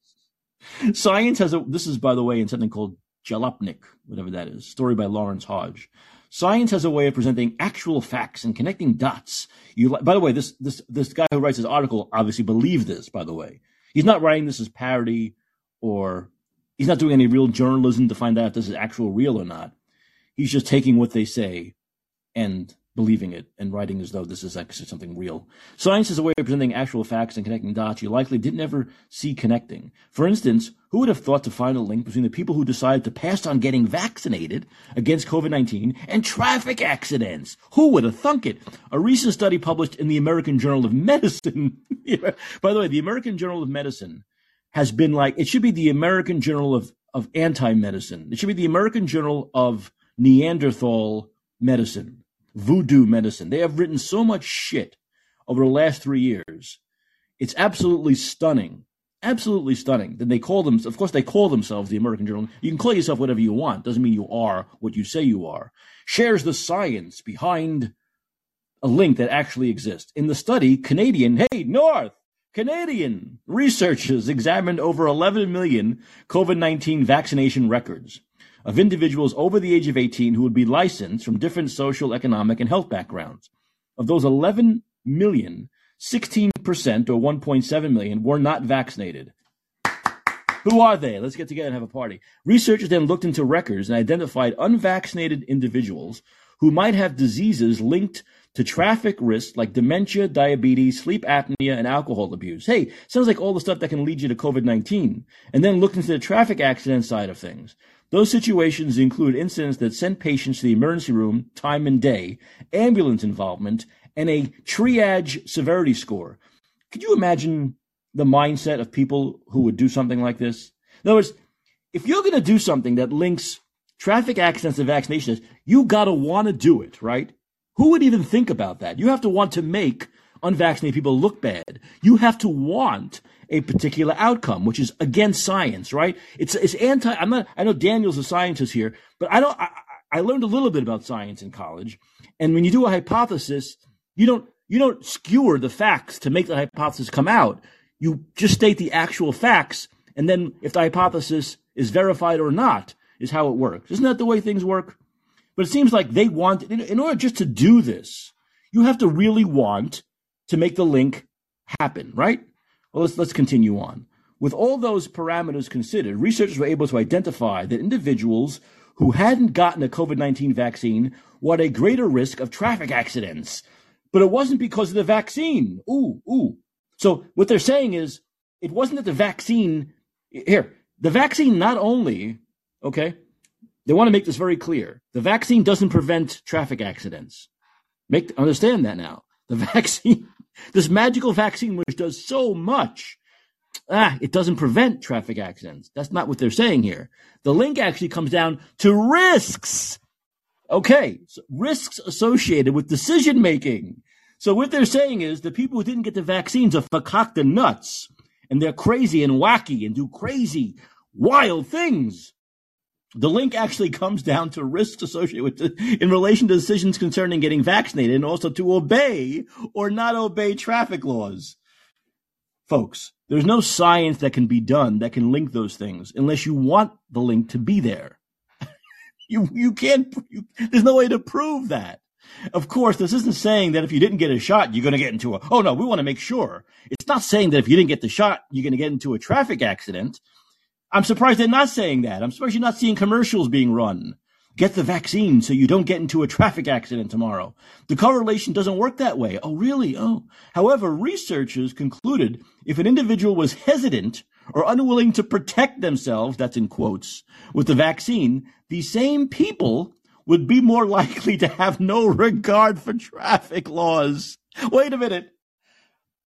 Science has a, this is by the way in something called Jalopnik, whatever that is, story by Lawrence Hodge. Science has a way of presenting actual facts and connecting dots. You, by the way, this, this, this guy who writes this article obviously believed this, by the way. He's not writing this as parody or he's not doing any real journalism to find out if this is actual real or not. He's just taking what they say and believing it and writing as though this is actually something real. Science is a way of presenting actual facts and connecting dots you likely didn't ever see connecting. For instance, who would have thought to find a link between the people who decided to pass on getting vaccinated against COVID-19 and traffic accidents? Who would have thunk it? A recent study published in the American Journal of Medicine. By the way, the American Journal of Medicine has been like, it should be the American Journal of, of Anti-Medicine. It should be the American Journal of Neanderthal Medicine voodoo medicine. They have written so much shit over the last three years. It's absolutely stunning. Absolutely stunning. Then they call them, of course, they call themselves the American Journal. You can call yourself whatever you want. Doesn't mean you are what you say you are. Shares the science behind a link that actually exists. In the study, Canadian, hey, North, Canadian researchers examined over 11 million COVID 19 vaccination records of individuals over the age of 18 who would be licensed from different social, economic, and health backgrounds. Of those 11 million, 16% or 1.7 million were not vaccinated. Who are they? Let's get together and have a party. Researchers then looked into records and identified unvaccinated individuals who might have diseases linked to traffic risks like dementia, diabetes, sleep apnea, and alcohol abuse. Hey, sounds like all the stuff that can lead you to COVID 19. And then looked into the traffic accident side of things. Those situations include incidents that sent patients to the emergency room time and day, ambulance involvement, and a triage severity score. Could you imagine the mindset of people who would do something like this? In other words, if you're going to do something that links traffic accidents and vaccinations, you got to want to do it, right? Who would even think about that? You have to want to make unvaccinated people look bad. You have to want a particular outcome, which is against science, right? It's it's anti. I'm not. I know Daniel's a scientist here, but I don't. I, I learned a little bit about science in college, and when you do a hypothesis, you don't you don't skewer the facts to make the hypothesis come out. You just state the actual facts, and then if the hypothesis is verified or not, is how it works. Isn't that the way things work? But it seems like they want, in order just to do this, you have to really want to make the link happen, right? Well, let's, let's continue on. With all those parameters considered, researchers were able to identify that individuals who hadn't gotten a COVID 19 vaccine were at a greater risk of traffic accidents. But it wasn't because of the vaccine. Ooh, ooh. So what they're saying is it wasn't that the vaccine, here, the vaccine not only, okay, they want to make this very clear. The vaccine doesn't prevent traffic accidents. Make understand that now. The vaccine this magical vaccine, which does so much, ah, it doesn't prevent traffic accidents. That's not what they're saying here. The link actually comes down to risks. Okay, so risks associated with decision making. So what they're saying is the people who didn't get the vaccines are fakakta nuts, and they're crazy and wacky and do crazy, wild things. The link actually comes down to risks associated with the, in relation to decisions concerning getting vaccinated and also to obey or not obey traffic laws. Folks, there's no science that can be done that can link those things unless you want the link to be there. you you can't you, there's no way to prove that. Of course, this isn't saying that if you didn't get a shot, you're going to get into a, oh no, we want to make sure. It's not saying that if you didn't get the shot, you're going to get into a traffic accident. I'm surprised they're not saying that. I'm surprised you're not seeing commercials being run. Get the vaccine so you don't get into a traffic accident tomorrow. The correlation doesn't work that way. Oh, really? Oh. However, researchers concluded if an individual was hesitant or unwilling to protect themselves, that's in quotes, with the vaccine, the same people would be more likely to have no regard for traffic laws. Wait a minute.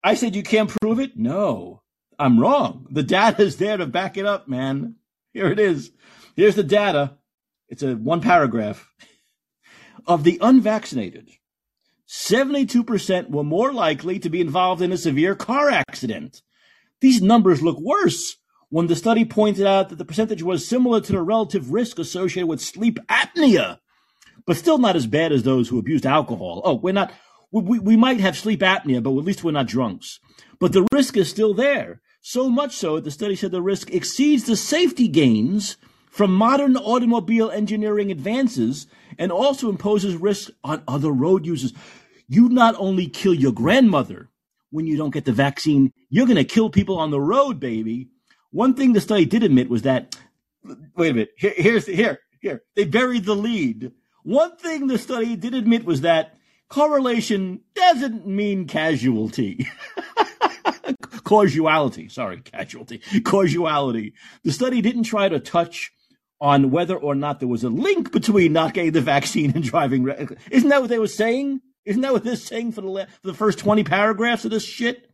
I said you can't prove it? No. I'm wrong. The data is there to back it up, man. Here it is. Here's the data. It's a one paragraph. Of the unvaccinated, 72% were more likely to be involved in a severe car accident. These numbers look worse. when the study pointed out that the percentage was similar to the relative risk associated with sleep apnea, but still not as bad as those who abused alcohol. Oh, we're not, we, we might have sleep apnea, but at least we're not drunks. But the risk is still there. So much so that the study said the risk exceeds the safety gains from modern automobile engineering advances and also imposes risks on other road users. You not only kill your grandmother when you don't get the vaccine, you're going to kill people on the road, baby. One thing the study did admit was that, wait a minute, here, here's, here, here, they buried the lead. One thing the study did admit was that correlation doesn't mean casualty. causality, sorry, casualty, causality. The study didn't try to touch on whether or not there was a link between not getting the vaccine and driving. Isn't that what they were saying? Isn't that what they're saying for the, for the first 20 paragraphs of this shit?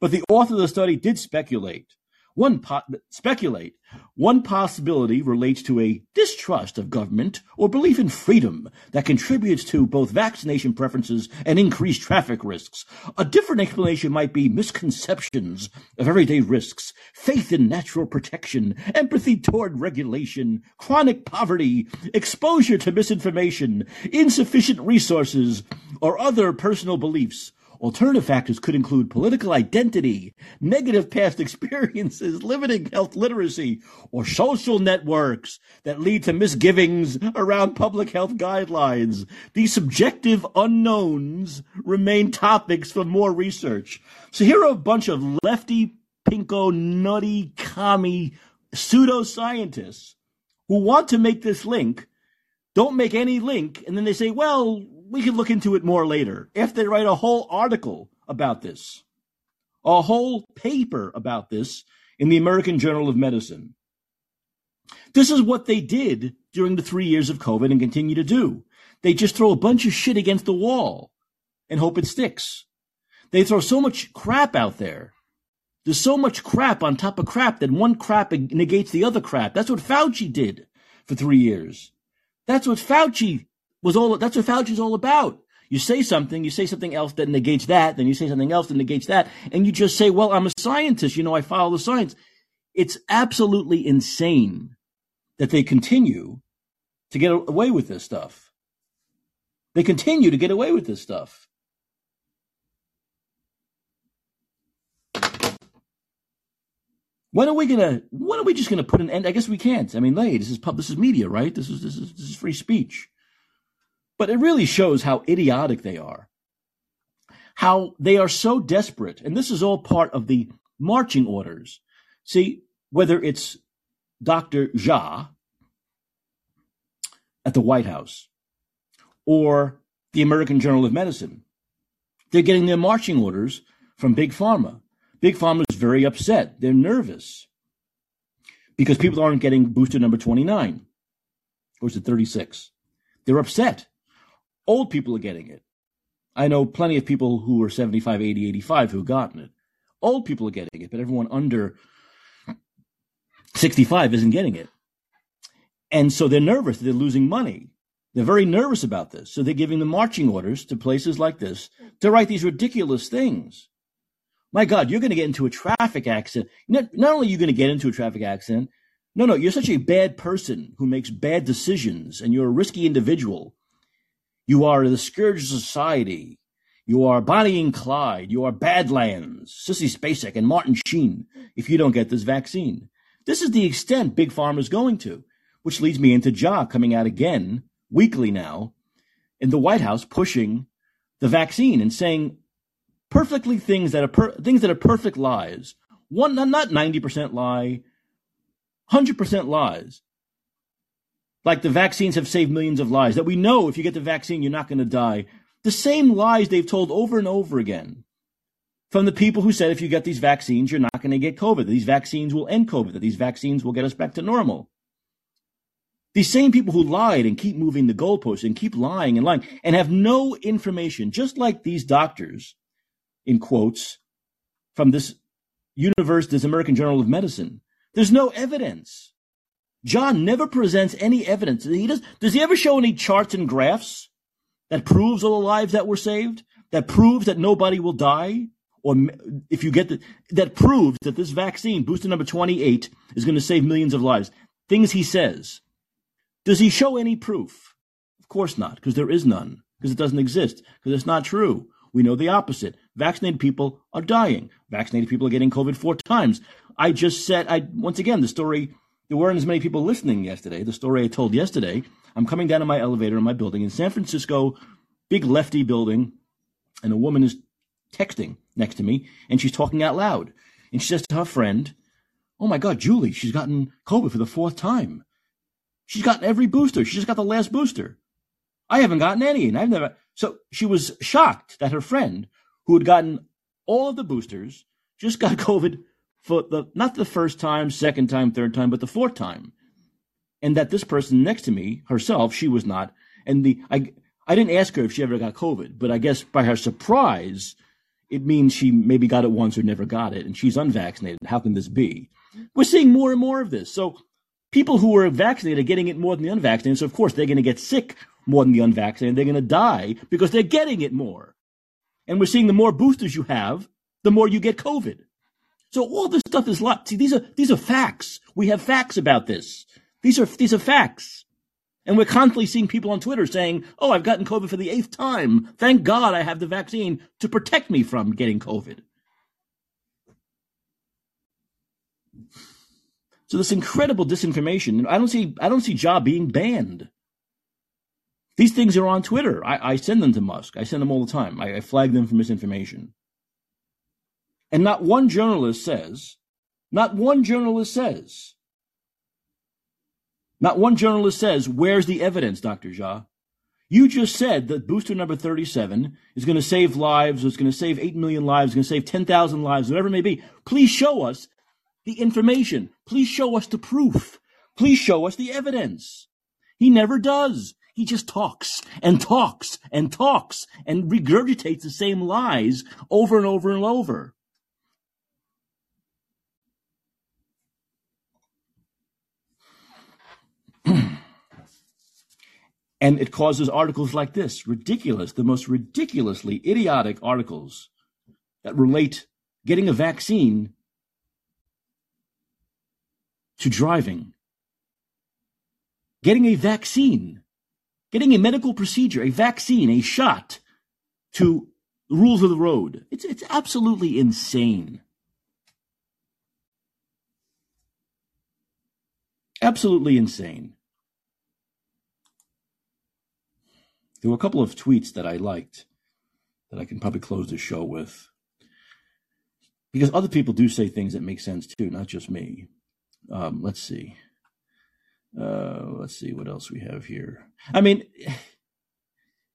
But the author of the study did speculate one po- speculate. One possibility relates to a distrust of government or belief in freedom that contributes to both vaccination preferences and increased traffic risks. A different explanation might be misconceptions of everyday risks, faith in natural protection, empathy toward regulation, chronic poverty, exposure to misinformation, insufficient resources, or other personal beliefs Alternative factors could include political identity, negative past experiences, limiting health literacy, or social networks that lead to misgivings around public health guidelines. These subjective unknowns remain topics for more research. So here are a bunch of lefty, pinko, nutty, commie pseudoscientists who want to make this link, don't make any link, and then they say, well, we can look into it more later. If they write a whole article about this, a whole paper about this in the American Journal of Medicine. This is what they did during the three years of COVID and continue to do. They just throw a bunch of shit against the wall and hope it sticks. They throw so much crap out there. There's so much crap on top of crap that one crap negates the other crap. That's what Fauci did for three years. That's what Fauci was all that's what Fauci's all about. You say something, you say something else that negates that, then you say something else that negates that, and you just say, "Well, I'm a scientist, you know, I follow the science." It's absolutely insane that they continue to get away with this stuff. They continue to get away with this stuff. When are we gonna? When are we just gonna put an end? I guess we can't. I mean, hey, this is pub. This is media, right? This is this is this is free speech. But it really shows how idiotic they are. How they are so desperate. And this is all part of the marching orders. See, whether it's Dr. Jha at the White House or the American Journal of Medicine, they're getting their marching orders from Big Pharma. Big Pharma is very upset. They're nervous because people aren't getting booster number 29 or is it 36? They're upset. Old people are getting it. I know plenty of people who are 75, 80, 85 who've gotten it. Old people are getting it, but everyone under 65 isn't getting it. And so they're nervous. They're losing money. They're very nervous about this. So they're giving the marching orders to places like this to write these ridiculous things. My God, you're going to get into a traffic accident. Not, not only are you going to get into a traffic accident, no, no, you're such a bad person who makes bad decisions and you're a risky individual you are the scourge of society. You are Bonnie and Clyde. You are Badlands, Sissy Spacek, and Martin Sheen if you don't get this vaccine. This is the extent Big Pharma is going to, which leads me into Jha coming out again, weekly now, in the White House pushing the vaccine and saying perfectly things that are per- things that are perfect lies. One, not 90% lie, 100% lies like the vaccines have saved millions of lives, that we know if you get the vaccine, you're not going to die. The same lies they've told over and over again from the people who said if you get these vaccines, you're not going to get COVID, that these vaccines will end COVID, that these vaccines will get us back to normal. These same people who lied and keep moving the goalposts and keep lying and lying and have no information, just like these doctors, in quotes, from this universe, this American Journal of Medicine. There's no evidence. John never presents any evidence. He does, does he ever show any charts and graphs that proves all the lives that were saved? That proves that nobody will die? or if you get the, that proves that this vaccine, booster number 28, is going to save millions of lives. Things he says. Does he show any proof? Of course not, because there is none, because it doesn't exist, because it's not true. We know the opposite. Vaccinated people are dying. Vaccinated people are getting COVID four times. I just said, I once again, the story, there weren't as many people listening yesterday. The story I told yesterday, I'm coming down in my elevator in my building in San Francisco, big lefty building, and a woman is texting next to me, and she's talking out loud. And she says to her friend, Oh my God, Julie, she's gotten COVID for the fourth time. She's gotten every booster. She just got the last booster. I haven't gotten any, and I've never. So she was shocked that her friend, who had gotten all of the boosters, just got COVID for the not the first time, second time, third time, but the fourth time. And that this person next to me, herself, she was not. And the I I didn't ask her if she ever got COVID, but I guess by her surprise, it means she maybe got it once or never got it, and she's unvaccinated. How can this be? We're seeing more and more of this. So people who are vaccinated are getting it more than the unvaccinated. So of course they're going to get sick more than the unvaccinated. They're going to die because they're getting it more. And we're seeing the more boosters you have, the more you get COVID. So all this stuff is lot. See, these are these are facts. We have facts about this. These are these are facts. And we're constantly seeing people on Twitter saying, "Oh, I've gotten COVID for the eighth time. Thank God I have the vaccine to protect me from getting COVID." So this incredible disinformation. I don't see I don't see Jha being banned. These things are on Twitter. I, I send them to Musk. I send them all the time. I, I flag them for misinformation. And not one journalist says, not one journalist says, not one journalist says, where's the evidence, Dr. Jha? You just said that booster number 37 is going to save lives, it's going to save 8 million lives, it's going to save 10,000 lives, whatever it may be. Please show us the information. Please show us the proof. Please show us the evidence. He never does. He just talks and talks and talks and regurgitates the same lies over and over and over. It causes articles like this ridiculous, the most ridiculously idiotic articles that relate getting a vaccine to driving. Getting a vaccine getting a medical procedure, a vaccine, a shot to rules of the road. It's, it's absolutely insane. Absolutely insane. There were a couple of tweets that I liked that I can probably close the show with. Because other people do say things that make sense too, not just me. Um, let's see. Uh, let's see what else we have here. I mean,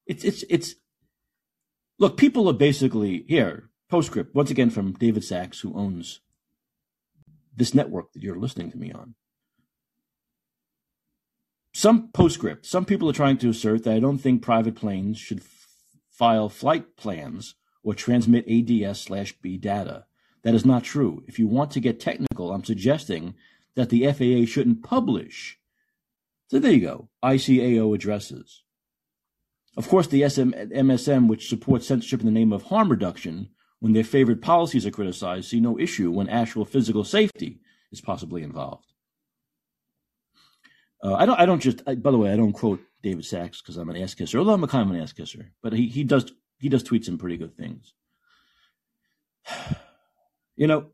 it's it's it's. Look, people are basically here. Postscript once again from David Sacks, who owns this network that you're listening to me on. Some postscript. Some people are trying to assert that I don't think private planes should f- file flight plans or transmit ADS slash B data. That is not true. If you want to get technical, I'm suggesting that the FAA shouldn't publish so there you go. ICAO addresses. Of course, the SM, MSM, which supports censorship in the name of harm reduction, when their favorite policies are criticized, see no issue when actual physical safety is possibly involved. Uh, I don't. I don't just. I, by the way, I don't quote David Sacks because I'm an ass kisser. Although I'm a kind of an ass kisser, but he he does he does tweet some pretty good things. You know,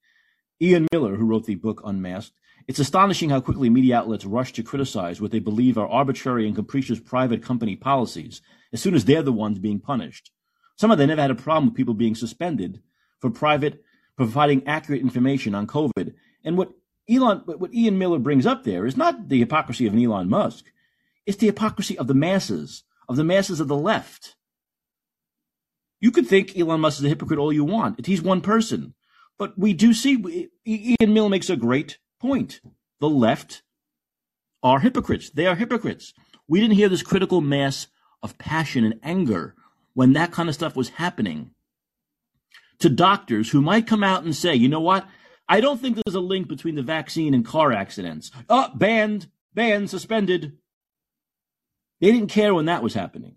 Ian Miller, who wrote the book Unmasked, it's astonishing how quickly media outlets rush to criticize what they believe are arbitrary and capricious private company policies as soon as they're the ones being punished. Somehow they never had a problem with people being suspended for private providing accurate information on COVID. And what Elon, what Ian Miller brings up there is not the hypocrisy of an Elon Musk. It's the hypocrisy of the masses, of the masses of the left. You could think Elon Musk is a hypocrite all you want. He's one person. But we do see, Ian Miller makes a great point. The left are hypocrites. They are hypocrites. We didn't hear this critical mass of passion and anger when that kind of stuff was happening to doctors who might come out and say, you know what? I don't think there's a link between the vaccine and car accidents. Oh, banned, banned, suspended. They didn't care when that was happening.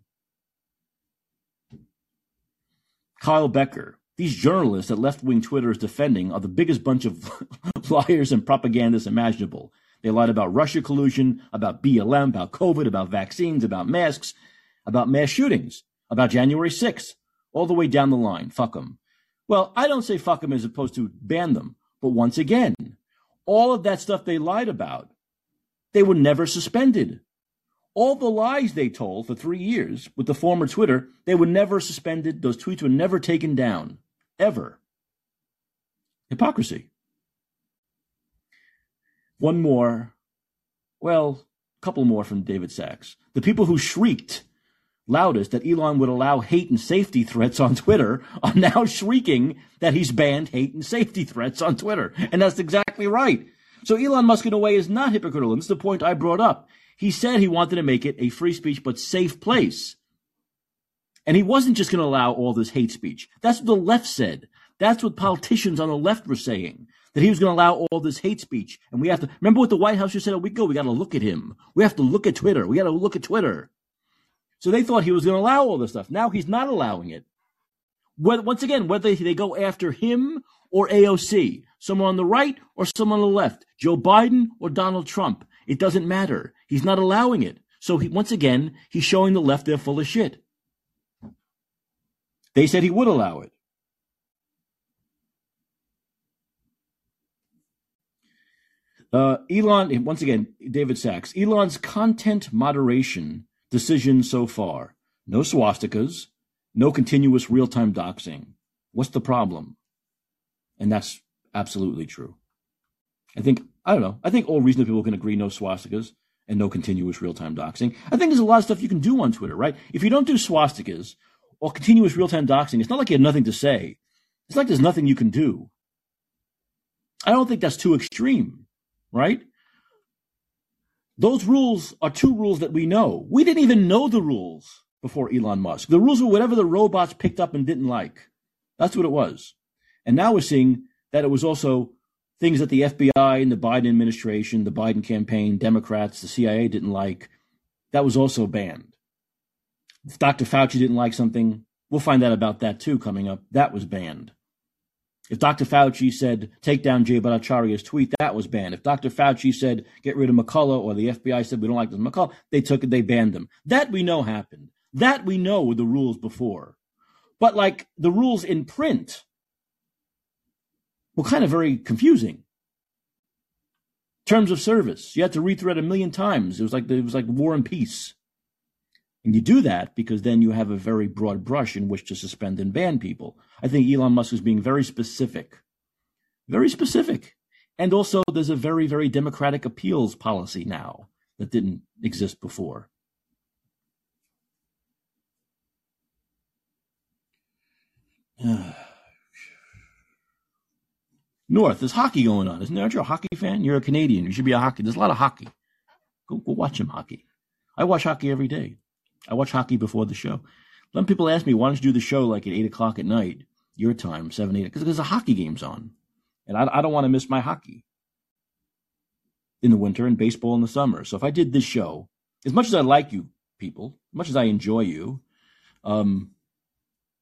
Kyle Becker, these journalists that left wing Twitter is defending are the biggest bunch of liars and propagandists imaginable. They lied about Russia collusion, about BLM, about COVID, about vaccines, about masks, about mass shootings, about January 6th, all the way down the line. Fuck them. Well, I don't say fuck them as opposed to ban them. But once again, all of that stuff they lied about, they were never suspended. All the lies they told for three years with the former Twitter, they were never suspended. Those tweets were never taken down. Ever. Hypocrisy. One more, well, a couple more from David Sacks. The people who shrieked loudest that Elon would allow hate and safety threats on Twitter are now shrieking that he's banned hate and safety threats on Twitter. And that's exactly right. So Elon Musk, in a way, is not hypocritical. And this is the point I brought up. He said he wanted to make it a free speech but safe place. And he wasn't just going to allow all this hate speech. That's what the left said. That's what politicians on the left were saying. That he was going to allow all this hate speech. And we have to remember what the White House just said a week ago. We got to look at him. We have to look at Twitter. We got to look at Twitter. So they thought he was going to allow all this stuff. Now he's not allowing it. Once again, whether they go after him or AOC, someone on the right or someone on the left, Joe Biden or Donald Trump, it doesn't matter. He's not allowing it. So he, once again, he's showing the left they're full of shit. They said he would allow it. Uh, Elon, once again, David Sacks, Elon's content moderation decision so far no swastikas, no continuous real time doxing. What's the problem? And that's absolutely true. I think, I don't know, I think all reasonable people can agree no swastikas and no continuous real time doxing. I think there's a lot of stuff you can do on Twitter, right? If you don't do swastikas or continuous real time doxing, it's not like you have nothing to say. It's like there's nothing you can do. I don't think that's too extreme, right? Those rules are two rules that we know. We didn't even know the rules before Elon Musk. The rules were whatever the robots picked up and didn't like. That's what it was. And now we're seeing that it was also things that the FBI and the Biden administration, the Biden campaign, Democrats, the CIA didn't like. That was also banned. If Dr. Fauci didn't like something, we'll find out about that too coming up. That was banned. If Dr. Fauci said take down Jay Bhattacharya's tweet, that was banned. If Dr. Fauci said get rid of McCullough or the FBI said we don't like this McCullough, they took it, they banned them. That we know happened. That we know were the rules before. But like the rules in print were kind of very confusing. Terms of service, you had to rethread a million times. It was like it was like war and peace. And you do that because then you have a very broad brush in which to suspend and ban people. I think Elon Musk is being very specific. Very specific. And also, there's a very, very democratic appeals policy now that didn't exist before. North, there's hockey going on, isn't there? Aren't you a hockey fan? You're a Canadian. You should be a hockey. There's a lot of hockey. Go, go watch some hockey. I watch hockey every day. I watch hockey before the show. Some people ask me, why don't you do the show like at 8 o'clock at night, your time, 7, 8, because the hockey game's on. And I, I don't want to miss my hockey in the winter and baseball in the summer. So if I did this show, as much as I like you people, as much as I enjoy you, um,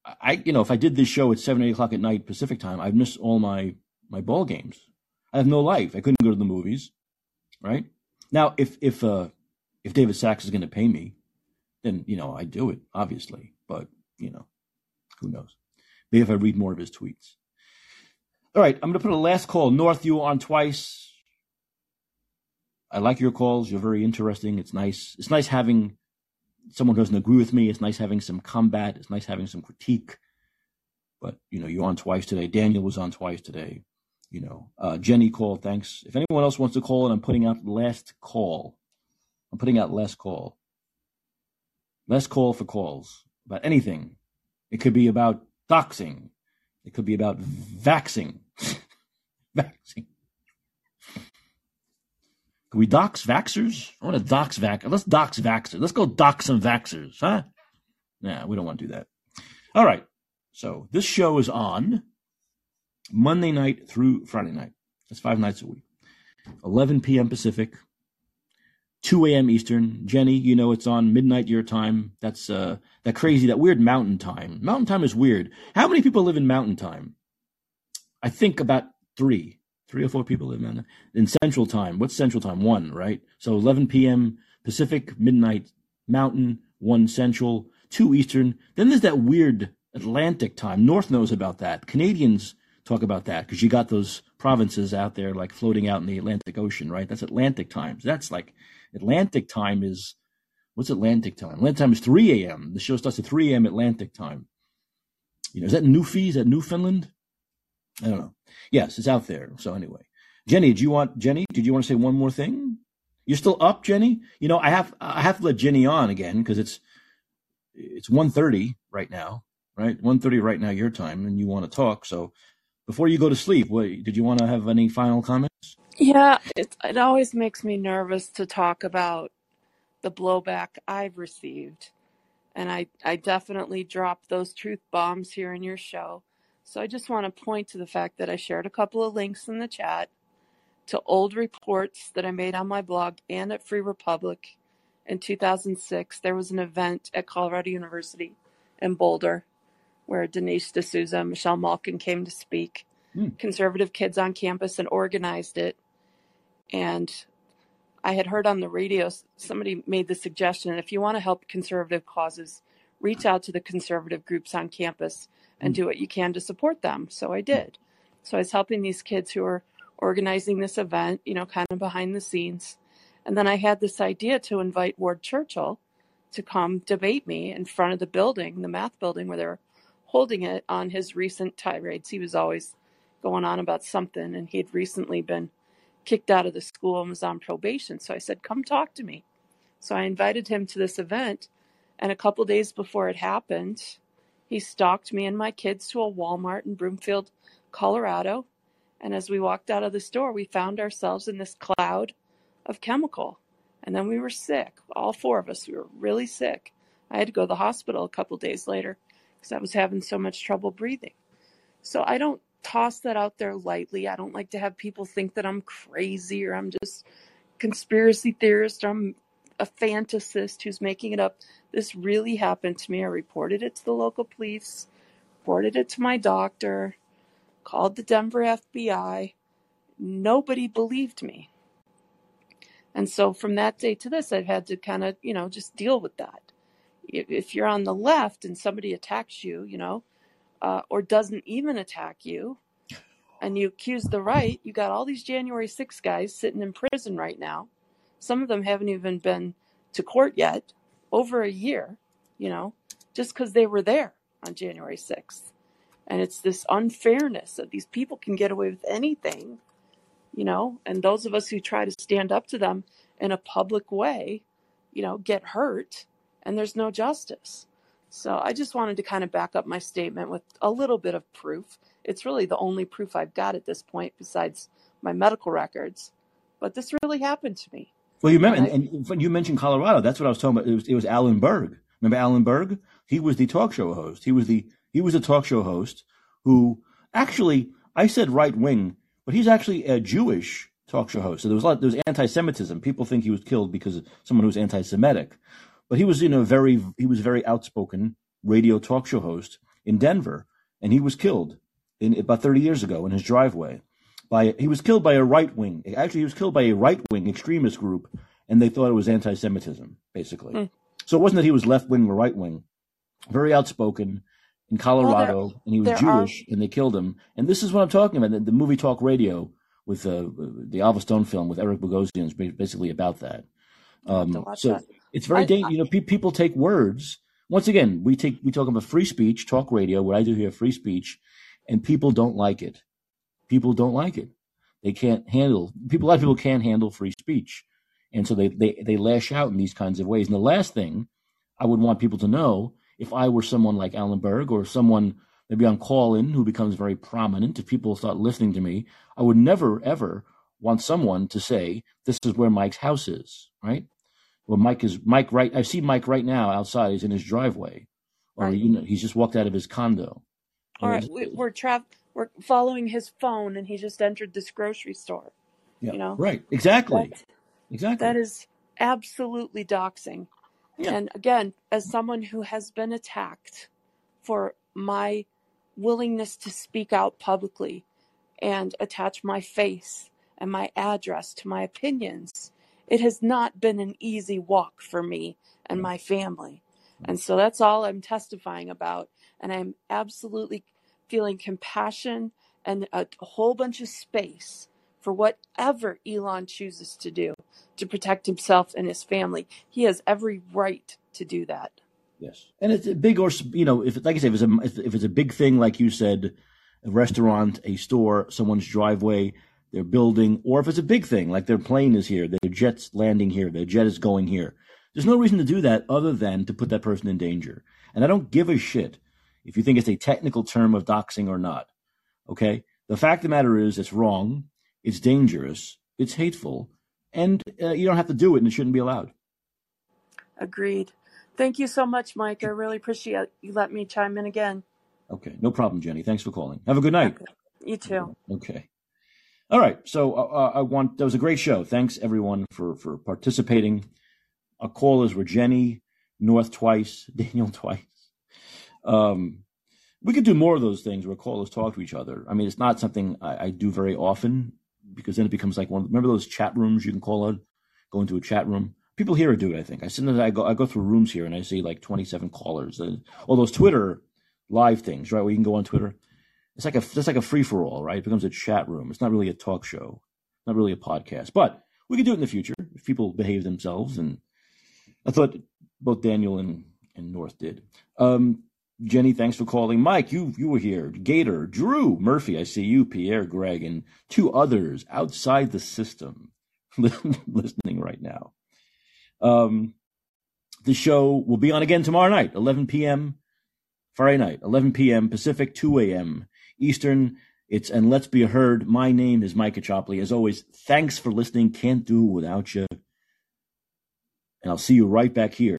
I, you know, if I did this show at 7, 8 o'clock at night Pacific time, I'd miss all my, my ball games. I have no life. I couldn't go to the movies, right? Now, if, if, uh, if David Sacks is going to pay me, then you know I do it obviously, but you know who knows? Maybe if I read more of his tweets. All right, I'm going to put a last call. North, you on twice. I like your calls. You're very interesting. It's nice. It's nice having someone who doesn't agree with me. It's nice having some combat. It's nice having some critique. But you know, you're on twice today. Daniel was on twice today. You know, uh, Jenny called. Thanks. If anyone else wants to call, and I'm putting out last call. I'm putting out last call. Less call for calls about anything. It could be about doxing. It could be about vaxing. vaxing. Can we dox vaxers? I want to dox vax. Let's dox vaxers. Let's go dox some vaxers, huh? Nah, we don't want to do that. All right. So this show is on Monday night through Friday night. That's five nights a week. 11 p.m. Pacific, 2 a.m. Eastern. Jenny, you know it's on midnight your time. That's uh, that crazy, that weird mountain time. Mountain time is weird. How many people live in mountain time? I think about three. Three or four people live in, in Central Time. What's Central Time? One, right? So 11 p.m. Pacific, midnight Mountain, one Central, two Eastern. Then there's that weird Atlantic Time. North knows about that. Canadians talk about that because you got those provinces out there like floating out in the Atlantic Ocean, right? That's Atlantic Time. That's like Atlantic Time is what's Atlantic Time? Atlantic Time is 3 a.m. The show starts at 3 a.m. Atlantic Time. You know, is that Newfie? Is that Newfoundland? I don't know. Yes, it's out there. So anyway, Jenny, do you want Jenny? Did you want to say one more thing? You're still up, Jenny? You know, I have I have to let Jenny on again because it's it's 1.30 right now, right? 1.30 right now your time, and you want to talk. So before you go to sleep, what, did you want to have any final comments? Yeah, it, it always makes me nervous to talk about the blowback I've received. And I, I definitely dropped those truth bombs here in your show. So I just want to point to the fact that I shared a couple of links in the chat to old reports that I made on my blog and at Free Republic in 2006. There was an event at Colorado University in Boulder where Dinesh D'Souza and Michelle Malkin came to speak. Hmm. Conservative kids on campus and organized it. And I had heard on the radio somebody made the suggestion if you want to help conservative causes, reach out to the conservative groups on campus and mm. do what you can to support them. So I mm. did. So I was helping these kids who were organizing this event, you know, kind of behind the scenes. And then I had this idea to invite Ward Churchill to come debate me in front of the building, the math building where they were holding it on his recent tirades. He was always going on about something, and he had recently been kicked out of the school and was on probation. So I said, Come talk to me. So I invited him to this event. And a couple days before it happened, he stalked me and my kids to a Walmart in Broomfield, Colorado. And as we walked out of the store, we found ourselves in this cloud of chemical. And then we were sick. All four of us, we were really sick. I had to go to the hospital a couple days later because I was having so much trouble breathing. So I don't toss that out there lightly. I don't like to have people think that I'm crazy or I'm just conspiracy theorist or I'm a fantasist who's making it up. This really happened to me. I reported it to the local police, reported it to my doctor, called the Denver FBI. Nobody believed me. And so from that day to this, I've had to kind of, you know, just deal with that. If you're on the left and somebody attacks you, you know, uh, or doesn't even attack you, and you accuse the right, you got all these January 6 guys sitting in prison right now. Some of them haven't even been to court yet over a year, you know, just because they were there on January 6th. And it's this unfairness that these people can get away with anything, you know, and those of us who try to stand up to them in a public way, you know, get hurt and there's no justice. So I just wanted to kind of back up my statement with a little bit of proof. It's really the only proof I've got at this point besides my medical records. But this really happened to me. Well, you remember, and, and when you mentioned Colorado, that's what I was talking about. It was, it was Alan Berg. Remember Alan Berg? He was the talk show host. He was the he was a talk show host who actually I said right wing, but he's actually a Jewish talk show host. So there was a lot there was anti-Semitism. People think he was killed because of someone who was anti-Semitic, but he was you know very he was very outspoken radio talk show host in Denver, and he was killed in about thirty years ago in his driveway by he was killed by a right wing. Actually, he was killed by a right wing extremist group, and they thought it was anti-Semitism, basically. Hmm. So it wasn't that he was left wing or right wing. Very outspoken in Colorado, Well, there and he was there are Jewish, and they killed him. And this is what I'm talking about. The, the movie Talk Radio with uh, the Oliver Stone film with Eric Bogosian is basically about that. I'll have to Um, watch so that. It's very I, dangerous. You know, pe- people take words. Once again, we take we talk about free speech, talk radio. What I do here, free speech, and people don't like it. People don't like it. They can't handle people. A lot of people can't handle free speech, and so they they they lash out in these kinds of ways. And the last thing I would want people to know, if I were someone like Alan Berg or someone maybe on Callin who becomes very prominent, if people start listening to me, I would never ever want someone to say this is where Mike's house is, right? Well, Mike is Mike right. I see Mike right now outside. He's in his driveway, or right. you know, he's just walked out of his condo. All right, we, we're tra- we're following his phone, and he just entered this grocery store. yeah, You know right, exactly, that exactly. that is absolutely doxing. Yeah. And again, as someone who has been attacked for my willingness to speak out publicly and attach my face and my address to my opinions, it has not been an easy walk for me and mm. my family. Mm. And so that's all I'm testifying about. And I'm absolutely feeling compassion and a whole bunch of space for whatever Elon chooses to do to protect himself and his family. He has every right to do that. Yes, and it's a big or you know, if like I say, if it's a if it's a big thing, like you said, a restaurant, a store, someone's driveway, their building, or if it's a big thing, like their plane is here, their jet's landing here, their jet is going here. There's no reason to do that other than to put that person in danger. And I don't give a shit if you think it's a technical term of doxing or not. Okay, the fact of the matter is, it's wrong, it's dangerous, it's hateful, and uh, you don't have to do it, and it shouldn't be allowed. Agreed. Thank you so much, Mike. I really appreciate you let me chime in again. Okay, no problem, Jenny. Thanks for calling. Have a good night. Okay. You too. Okay. All right. So uh, I want that was a great show. Thanks everyone for for participating. Our callers were Jenny North twice, Daniel twice. Um, we could do more of those things where callers talk to each other. I mean, it's not something I, I do very often because then it becomes like one. Remember those chat rooms you can call out, go into a chat room. People here do it. I think I sometimes I go I go through rooms here and I see like twenty seven callers. All those Twitter live things, right? Where you can go on Twitter. It's like a it's like a free for all, right? It becomes a chat room. It's not really a talk show, not really a podcast. But we could do it in the future if people behave themselves. And I thought both Daniel and and North did. Um, Jenny, thanks for calling. Mike, you you were here. Gator, Drew, Murphy, I see you. Pierre, Greg, and two others outside the system listening right now. Um, the show will be on again tomorrow night, 11 p.m. Friday night, 11 p.m. Pacific, 2 a.m. Eastern. It's and let's be heard. My name is Mike Caccioppoli. As always, thanks for listening. Can't do without you. And I'll see you right back here